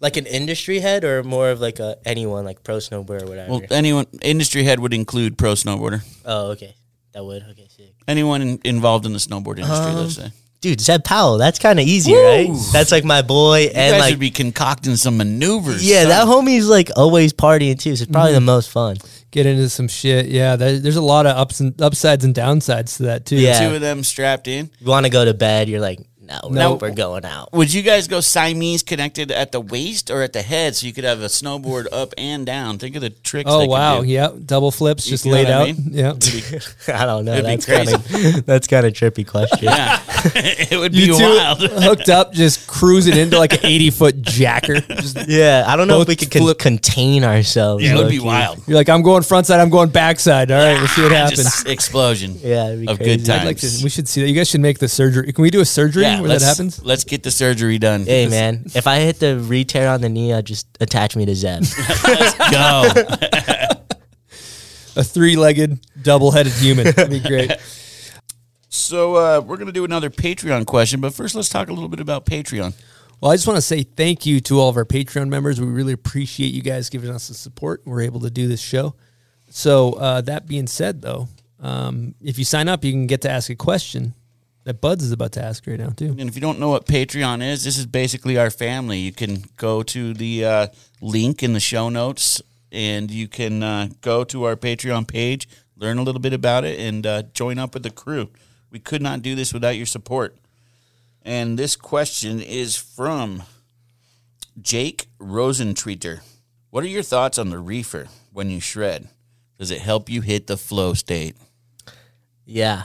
Like an industry head or more of like a anyone like pro snowboarder or whatever.
Well, anyone industry head would include pro snowboarder.
oh, okay. That would okay, sick.
Anyone in, involved in the snowboard industry, let's um, say.
Dude, Zeb Powell, that's kind of easy,
Woo.
right? That's like my boy,
You
and
guys
like
would be concocting some maneuvers.
yeah,
son.
that homie's like always partying too. So it's probably the mm-hmm. most fun.
Get into some shit. Yeah, there, there's a lot of ups and upsides and downsides to that too.
Yeah.
Two of them strapped in.
You want to go to bed? You're like, no,
No.
no, we're going out.
Would you guys go Siamese connected at the waist or at the head so you could have a snowboard up and down? Think of the tricks.
Oh
they
wow,
do.
yeah, double flips
You
just laid
what I
out.
mean?
Yeah,
I don't know. That's kind of that's kind of trippy question.
Yeah, it would be
you two
wild.
hooked up, just cruising into like an 80 foot jacker. Just,
Yeah, I don't know if we could con-
flip-
contain ourselves.
Yeah, it would be wild.
you're like, I'm going front side, I'm going backside. All right, we'll see what happens.
Just explosion
Yeah, it'd be
of
crazy.
good times.
Like to. We should see that. You guys should make the surgery. Can we do a surgery
yeah,
where
let's,
that happens?
Let's get the surgery done.
Hey man, if I hit the re-tear on the knee, I just attach me to Zeb.
Let's go.
A three legged, double headed human. That'd be great.
so uh, we're gonna do another Patreon question, but first let's talk a little bit about Patreon.
Well, I just want to say thank you to all of our Patreon members. We really appreciate you guys giving us the support. We're able to do this show. So, uh, that being said, though, um, if you sign up, you can get to ask a question that Buds is about to ask right now, too.
And if you don't know what Patreon is, this is basically our family. You can go to the uh, link in the show notes and you can uh, go to our Patreon page, learn a little bit about it, and uh, join up with the crew. We could not do this without your support. And this question is from Jake Rosentreater. What are your thoughts on the reefer when you shred? Does it help you hit the flow state?
Yeah,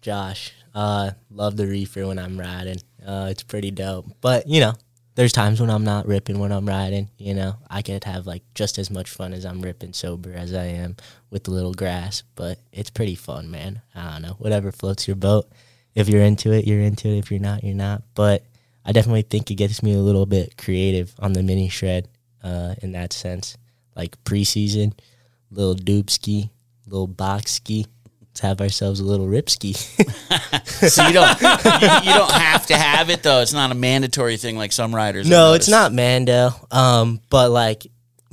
Josh. Uh, love the reefer when I'm riding. Uh, it's pretty dope. But you know, there's times when I'm not ripping when I'm riding. You know, I could have like just as much fun as I'm ripping sober as I am with the little grass. But it's pretty fun, man. I don't know. Whatever floats your boat. If you're into it, you're into it. If you're not, you're not. But I definitely think it gets me a little bit creative on the mini shred uh, in that sense. Like preseason, little doob ski, little box ski. Have ourselves a little rip ski.
So you don't you, you don't have to have it though. It's not a mandatory thing like some riders.
no, it's not Mando. Um, but like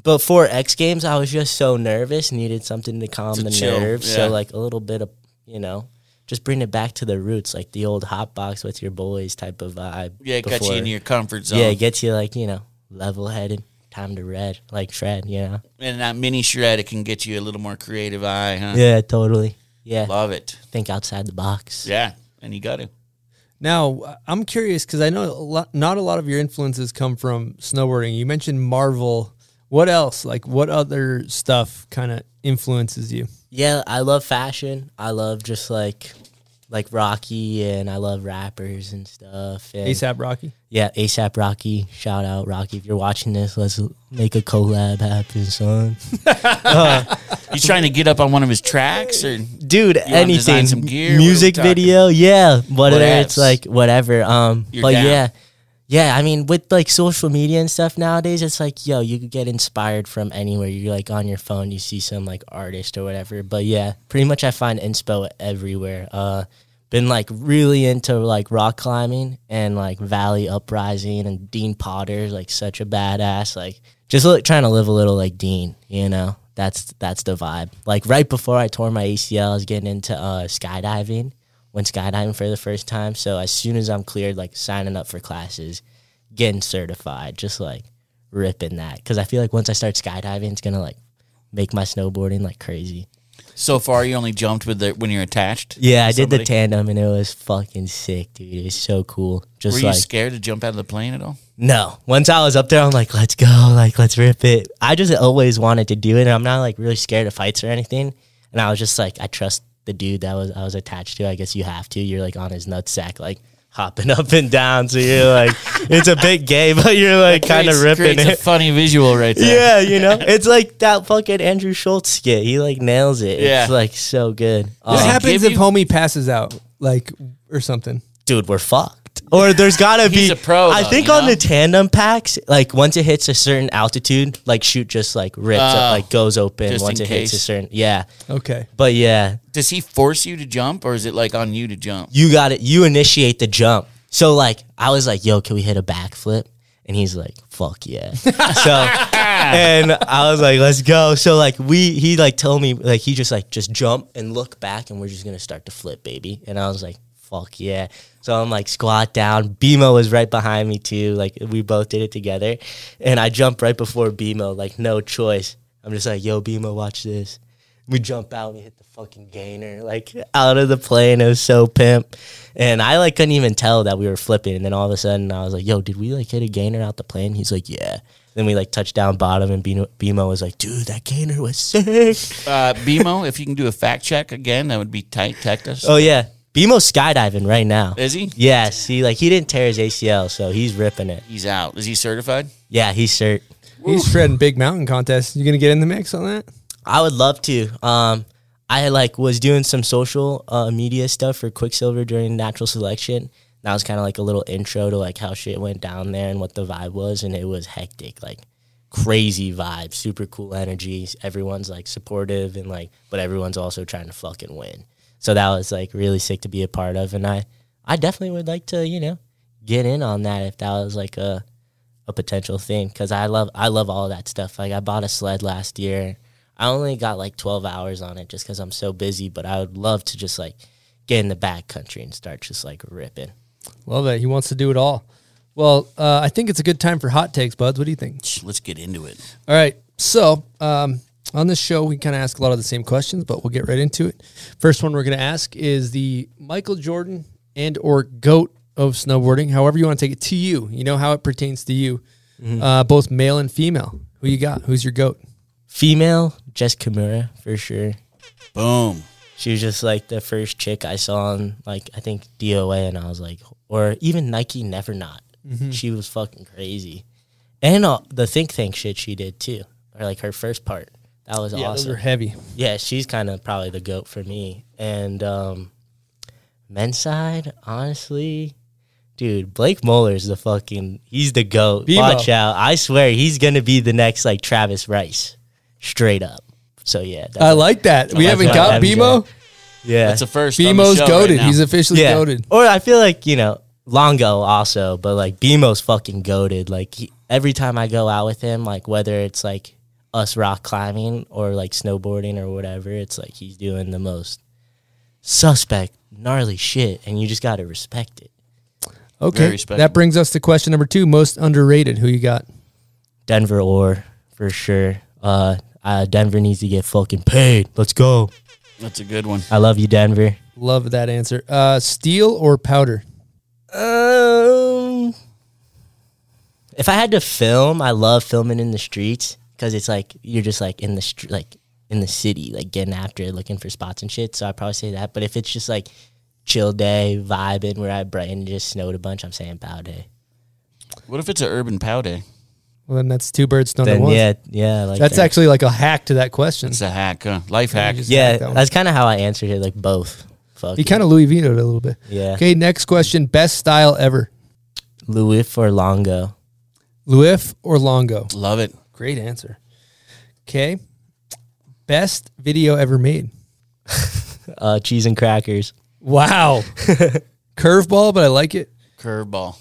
before X Games, I was just so nervous, needed something to calm
To
the
chill,
nerves.
yeah.
So like a little bit of you know, just bring it back to the roots, like the old hot box with your boys type of vibe.
Yeah, it got you in your comfort zone.
Yeah, it gets you like you know level headed, time to red, like shred. You know.
And that mini shred, it can get you a little more creative eye, huh?
Yeah, totally. Yeah,
Love it.
think outside the box.
Yeah, and you got to.
Now, I'm curious because I know a lot, not a lot of your influences come from snowboarding. You mentioned Marvel. What else? Like, what other stuff kind of influences you?
Yeah, I love fashion. I love just like like Rocky and I love rappers and stuff. And
ASAP Rocky.
Yeah, ASAP Rocky. Shout out Rocky. If you're watching this, let's make a collab happen, son. Uh,
He's trying to get up on one of his tracks, or
dude,
You wanna design
anything.
some gear? What are we
Music video, yeah. Whatever
Whatevs.
it's like whatever. Um
You're
but
down.
yeah. Yeah, I mean with like social media and stuff nowadays, it's like, yo, you could get inspired from anywhere. You're like on your phone, you see some like artist or whatever. But yeah, pretty much I find inspo everywhere. Uh been like really into like rock climbing and like Valley Uprising and Dean Potter's like such a badass. Like just li- trying to live a little like Dean, you know. That's that's the vibe. Like right before I tore my ACL, I was getting into uh, skydiving. Went skydiving for the first time. So as soon as I'm cleared, like signing up for classes, getting certified, just like ripping that. Because I feel like once I start skydiving, it's gonna like make my snowboarding like crazy.
so far you only jumped with the when you're attached.
Yeah, I did the tandem and it was fucking sick, dude. It was so cool. Just
Were you
like
scared to jump out of the plane at all?
no. Once I was up there, I'm like, let's go, like let's rip it. I just always wanted to do it, and I'm not like really scared of fights or anything. And I was just like, I trust the dude that was I was attached to. I guess you have to. You're like on his nutsack, like hopping up and down. So you're like, it's a bit gay, but you're like kind of
Creates-
ripping it.
a funny visual right there.
Yeah, you know, it's like that fucking Andrew Schulz skit. He like nails it.
Yeah.
It's like so good.
What
Um,
happens if
you-
homie passes out, like, or something?
dude, we're fucked. Or there's gotta be.
He's
be.
a pro,
I
though,
think
you
on
know?
the tandem packs, like once it hits a certain altitude, like shoot just like rips,
Oh,
up, like goes open
just
once
in
it hits a
case.
certain. Yeah,
Okay.
but yeah,
Does he force you to jump, or is it like on you to jump?
you got it. You initiate the jump. So like, I was like, "Yo, can we hit a backflip?" And he's like, "Fuck yeah!" so, and I was like, "Let's go." So like, we he like told me like he just like just jump and look back, and we're just gonna start to flip, baby. And I was like, "Fuck yeah!" So I'm like squat down. BMO was right behind me too. Like we both did it together, and I jump right before BMO. Like no choice. I'm just like, "Yo, BMO, watch this." we jump out and we hit the fucking gainer like out of the plane. It was so pimp. And I like couldn't even tell that we were flipping. And then all of a sudden I was like, yo, did we like hit a gainer out the plane? He's like, yeah. Then we like touched down bottom and Bimo, Bimo was like, dude, that gainer was sick.
Uh, BMO, if you can do a fact check again, that would be tight. Text us.
Oh yeah. Bimo's skydiving right now.
Is he?
Yes. He like he didn't tear his ACL, so he's ripping it.
He's out. Is he certified?
Yeah, he's cert.
He's shredding big mountain contest. You gonna get in the mix on that?
I would love to. Um, I like was doing some social uh, media stuff for Quiksilver during natural selection. That was kind of like a little intro to like how shit went down there and what the vibe was, and it was hectic, like crazy vibe, super cool energy. Everyone's like supportive and like, but everyone's also trying to fucking win. So that was like really sick to be a part of, and I, I definitely would like to, you know, get in on that if that was like a, a potential thing because I love I love all that stuff. Like I bought a sled last year. I only got like 12 hours on it just because I'm so busy, but I would love to just like get in the back country and start just like ripping.
Love it. He wants to do it all. Well, uh, I think it's a good time for hot takes, buds. What do you think?
Let's get into it.
All right. So um, on this show, we kind of ask a lot of the same questions, but we'll get right into it. First one we're going to ask is the Michael Jordan and or goat of snowboarding. However you want to take it to you. You know how it pertains to you, uh, both male and female. Who you got? Who's your goat?
Female, Jess Kimura for sure.
Boom.
She was just like the first chick I saw on like I think DOA, and I was like, or even Nike Never Not.
Mhm.
She was fucking crazy, and uh, the Think Tank shit she did too, or like her first part. That was
Yeah, those
awesome.
were heavy.
Yeah, she's kind of probably the goat for me. And um, men's side, honestly, dude, Blake Muller's the fucking he's the goat.
Bemo.
Watch out! I swear he's gonna be the next like Travis Rice, straight up. So yeah,
I like that. We haven't
what
got
MJ.
BMO.
Yeah,
That's the first. on the
goaded.
Right.
He's officially goaded.
Or I feel like you know Longo also, but like BMO's fucking goaded. Like he, every time I go out with him, like whether it's like us rock climbing or like snowboarding or whatever, it's like he's doing the most suspect gnarly shit, and you just got to respect it.
Okay, that brings us to question number two: most underrated. Who you got?
Denver or for sure. Uh, uh, Denver needs to get fucking paid. Let's go.
That's a good one.
I love you, Denver.
Love that answer. Uh, steel or powder?
Um, if I had to film, I love filming in the streets because it's like you're just like in the street, like in the city, like getting after it, looking for spots and shit. So I probably say that. But if it's just like chill day, vibing, where I Brighton just snowed a bunch, I'm saying pow day.
What if it's an urban pow day?
Well, then that's two birds stoned at
Then
once.
yeah, yeah, like
that's
that.
actually like a hack to that question.
It's a hack, huh? Life hack.
just
yeah.
hacked that.
That's kind of how I answered it, like both. Fuck
He
it.
kind of Louis vetoed it a little bit.
Yeah.
Okay, next question: best style ever.
Louis or Longo.
Louis or Longo?
Love it.
Great answer. Okay, best video ever made.
Uh, cheese and crackers.
Wow, curveball, but I like it.
Curveball.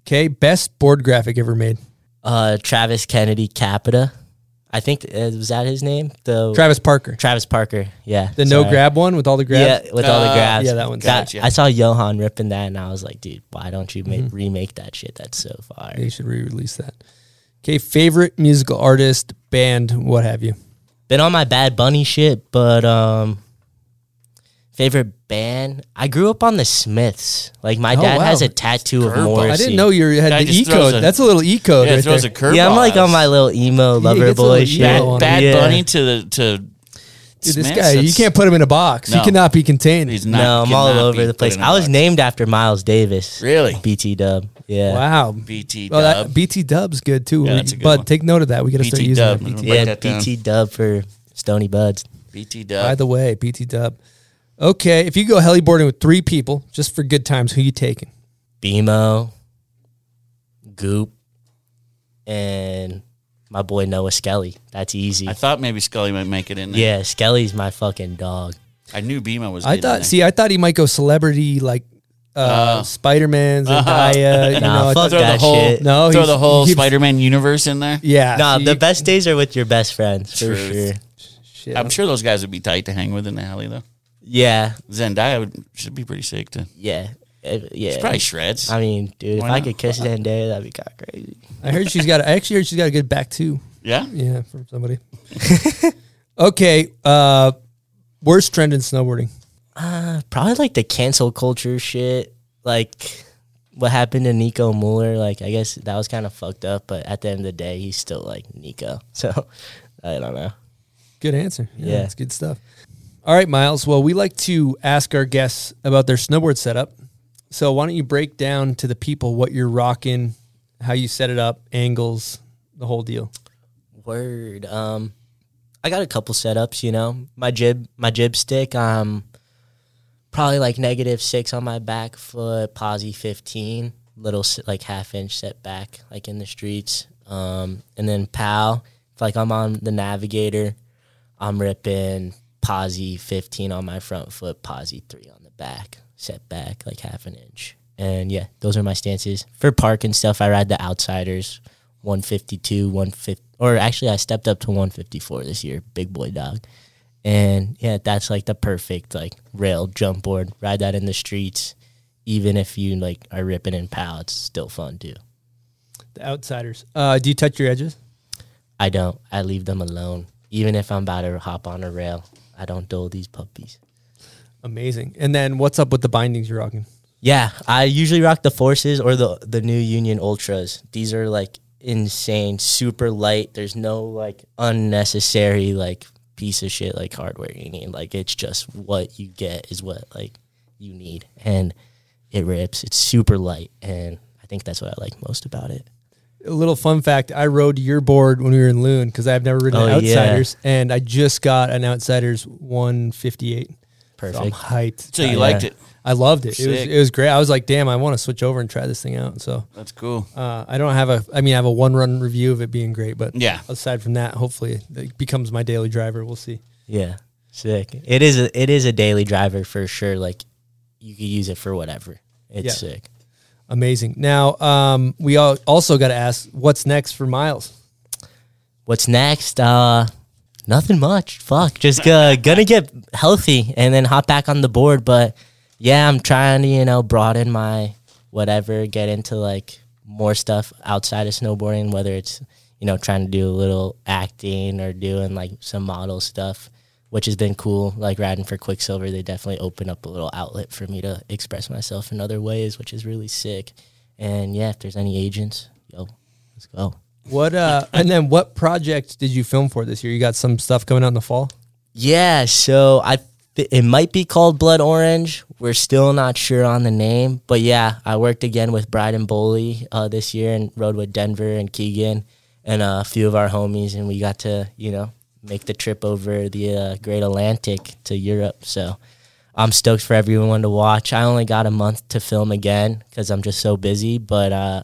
Okay, best board graphic ever made.
Uh, Travis Kennedy Capita. I think uh, was that his name. The
Travis Parker.
Travis Parker. Yeah.
The no
sorry.
grab one with all the grabs.
Yeah, with all the
Uh,
grabs.
Yeah, that one's
That-
Gotcha.
I saw Johan ripping that, and I was like, dude, why don't you make,
Mm-hmm.
remake that shit? That's so fire.
They should re-release that. Okay, favorite musical artist, band, what have you?
Been on my Bad Bunny shit, but um, favorite band. I grew up on the Smiths. Like my
Oh,
dad
wow.
has a tattoo of
Curveball.
Morrissey.
I didn't know you had
Guy
the E code.
a-
That's a little E code.
Yeah,
right
throws
there.
a curveball.
Yeah, I'm like on my little emo
he
lover
gets
boy shit.
emo on
Bad
Yeah.
Bunny to the to.
Dude, this
Smiths,
guy, you can't put him in a box. He cannot be contained.
He's not.
No, I'm all over the place. I was
box.
named after Miles Davis.
Really?
BT Dub. Yeah.
Wow.
BT Dub.
that BT Dub's good too.
Yeah, that's a good
but
one.
take note of that. We got to start
BT
using
Dub.
that. BT.
gonna
Yeah,
that down.
BT Dub for Stony Buds.
BT dub.
By
Dub.
the way, BT Dub. Okay, if you go heliboarding with three people, just for good times, who you taking?
BMO, Goop, and my boy Noah Skelly. That's easy.
I thought maybe Scully might make it in there.
yeah, Skelly's my fucking dog.
I knew Bima was.
I
getting in
thought.
there.
See, I thought he might go celebrity like uh,
Uh,
Spider Man,
uh-huh.
Zendaya. you
Nah,
know, I
fuck
thought-
throw the whole
shit.
No,
throw
he's-
the whole Spider-Man universe in there.
Yeah,
Nah,
see,
the best days are with your best friends for
Truth.
sure.
shit.
I'm sure those guys would be tight to hang with in the alley though.
Yeah,
Zendaya would, should be pretty sick to.
yeah, uh, yeah.
She probably shreds.
I mean, dude,
Why
if I could kiss Zendaya, that'd be kind of crazy.
I heard she's got. I actually heard she's got a good back too.
yeah.
Yeah, from somebody. okay, uh, worst trend in snowboarding.
Uh, probably like the cancel culture shit. Like what happened to Nico Mueller. Like I guess that was kind of fucked up, but at the end of the day, he's still like Nico. So I don't know.
Good answer. Yeah,
Yeah.
that's good stuff. All right, Miles. Well, we like to ask our guests about their snowboard setup. So why don't you break down to the people what you're rocking, how you set it up, angles, the whole deal.
Word. Um, I got a couple setups. You know, my jib, my jib stick. Um, probably like negative six on my back foot, posi fifteen, little like half inch setback, like in the streets. Um, and then pal, If like I'm on the navigator, I'm ripping posi fifteen on my front foot, posi three on the back, set back like half an inch. And yeah, those are my stances for park and stuff. I ride the outsiders. 152, 150, or actually, I stepped up to 154 this year, big boy dog. And yeah, that's like the perfect like rail jump board. Ride that in the streets, even if you like are ripping in pow, it's still fun too.
The outsiders. Uh, do you touch your edges?
I don't. I leave them alone, even if I'm about to hop on a rail. I don't dull these puppies.
Amazing. And then what's up with the bindings you're rocking?
Yeah, I usually rock the Forces or the the new Union Ultras. These are like insane, super light. There's no like unnecessary like piece of shit like hardware you need. Like it's just what you get is what like you need, and it rips. It's super light, and I think that's what I like most about it.
A little fun fact: I rode your board when we were in Loon because I've never ridden
Oh,
an
yeah.
Outsiders, and I just got an Outsiders 158. So I'm
Perfect.
hyped.
So you
I-
liked it?
I loved it. It was it was great. I was like, damn, I want to switch over and try this thing out. So
That's cool.
uh, I don't have a. I mean, I have a one run review of it being great, but
Yeah.
Aside from that, hopefully it becomes my daily driver. We'll see.
Yeah, sick. It is a it is a daily driver for sure. Like you could use it for whatever. It's
Yeah.
sick.
Amazing. Now, um, we all also got to ask, what's next for Miles?
What's next? Uh, nothing much. Fuck, just uh, gonna get healthy and then hop back on the board. But yeah, I'm trying to you know broaden my whatever, get into like more stuff outside of snowboarding, whether it's you know trying to do a little acting or doing like some model stuff, which has been cool. Like riding for Quiksilver, they definitely open up a little outlet for me to express myself in other ways, which is really sick. And yeah, if there's any agents, yo, let's go.
What uh, and then what project did you film for this year? You got some stuff coming out in the fall.
Yeah, so I it might be called Blood Orange. We're still not sure on the name, but yeah, I worked again with Bryden Boley uh, this year and rode with Denver and Keegan and a few of our homies, and we got to you know make the trip over the uh, Great Atlantic to Europe. So I'm stoked for everyone to watch. I only got a month to film again because I'm just so busy, but uh,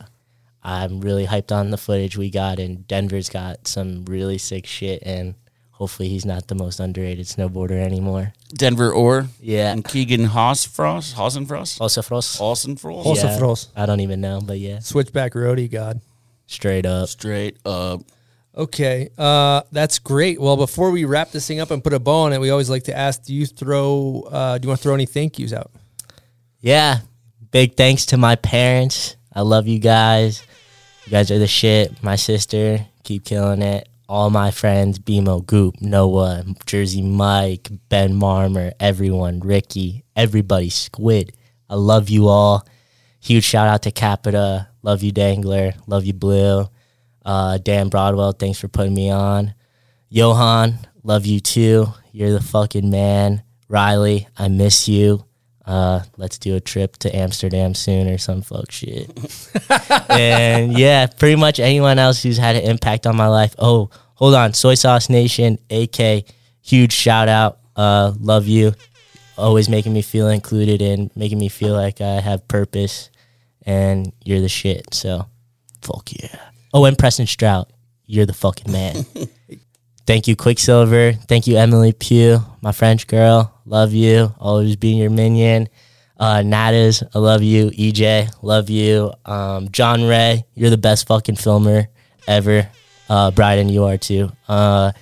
I'm really hyped on the footage we got, and Denver's got some really sick shit, and hopefully he's not the most underrated snowboarder anymore.
Denver Orr.
Yeah.
And Keegan Haasfrost. Hasenfrost.
Hosafros.
Hasenfrost.
Also
Yeah, I don't even know, but yeah,
Switchback roadie, God.
straight up.
Straight up.
Okay, uh, that's great. Well, before we wrap this thing up and put a bow on it, we always like to ask: Do you throw? Uh, do you want to throw any thank yous out?
Yeah, big thanks to my parents. I love you guys. You guys are the shit. My sister, keep killing it. All my friends, BMO, Goop, Noah, Jersey Mike, Ben Marmer, everyone, Ricky, everybody, Squid. I love you all. Huge shout out to Capita. Love you, Dangler. Love you, Blue. Uh, Dan Broadwell, thanks for putting me on. Johan, love you too. You're the fucking man. Riley, I miss you. Uh, let's do a trip to Amsterdam soon or some fuck shit. and yeah, pretty much anyone else who's had an impact on my life. Oh, hold on. Soy Sauce Nation, AK, huge shout out. Uh, love you. Always making me feel included and making me feel like I have purpose and you're the shit. So fuck yeah. Oh, and Preston Strout, you're the fucking man. Thank you, Quiksilver. Thank you, Emily Pugh, my French girl. Love you. Always being your minion. Uh, I love you. EJ, love you. Um, John Ray, you're the best fucking filmer ever. Uh, Bryden, you are too. Uh,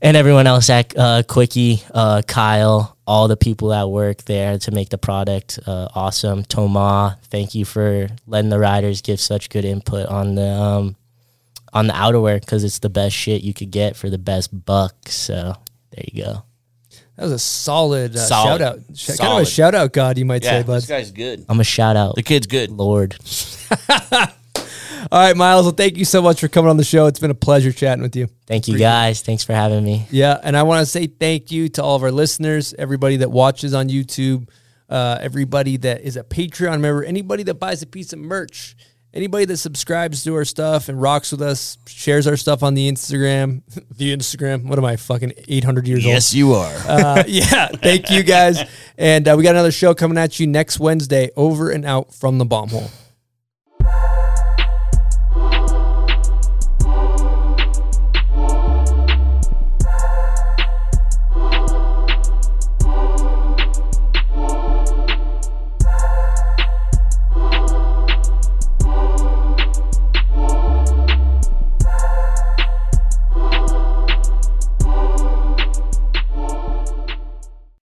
and everyone else at uh, Quickie, uh, Kyle, all the people that work there to make the product uh, awesome. Toma, thank you for letting the riders give such good input on the um, on the outerwear because it's the best shit you could get for the best buck. So there you go.
That was a solid, uh,
Solid.
shout out. Sh- Kind of a shout out, God, you might
Yeah,
say, bud.
this guy's good.
I'm a shout out,
The kid's good.
Lord.
All right, Miles. Well, thank you so much for coming on the show. It's been a pleasure chatting with you.
Thank you guys. Thanks for having me.
Yeah, and I want to say thank you to all of our listeners, everybody that watches on YouTube, uh, everybody that is a Patreon member, anybody that buys a piece of merch, anybody that subscribes to our stuff and rocks with us, shares our stuff on the Instagram. the Instagram. What am I fucking eight hundred years old?
Yes, you are.
Uh, yeah, thank you guys, and uh, we got another show coming at you next Wednesday. Over and out from the bomb hole.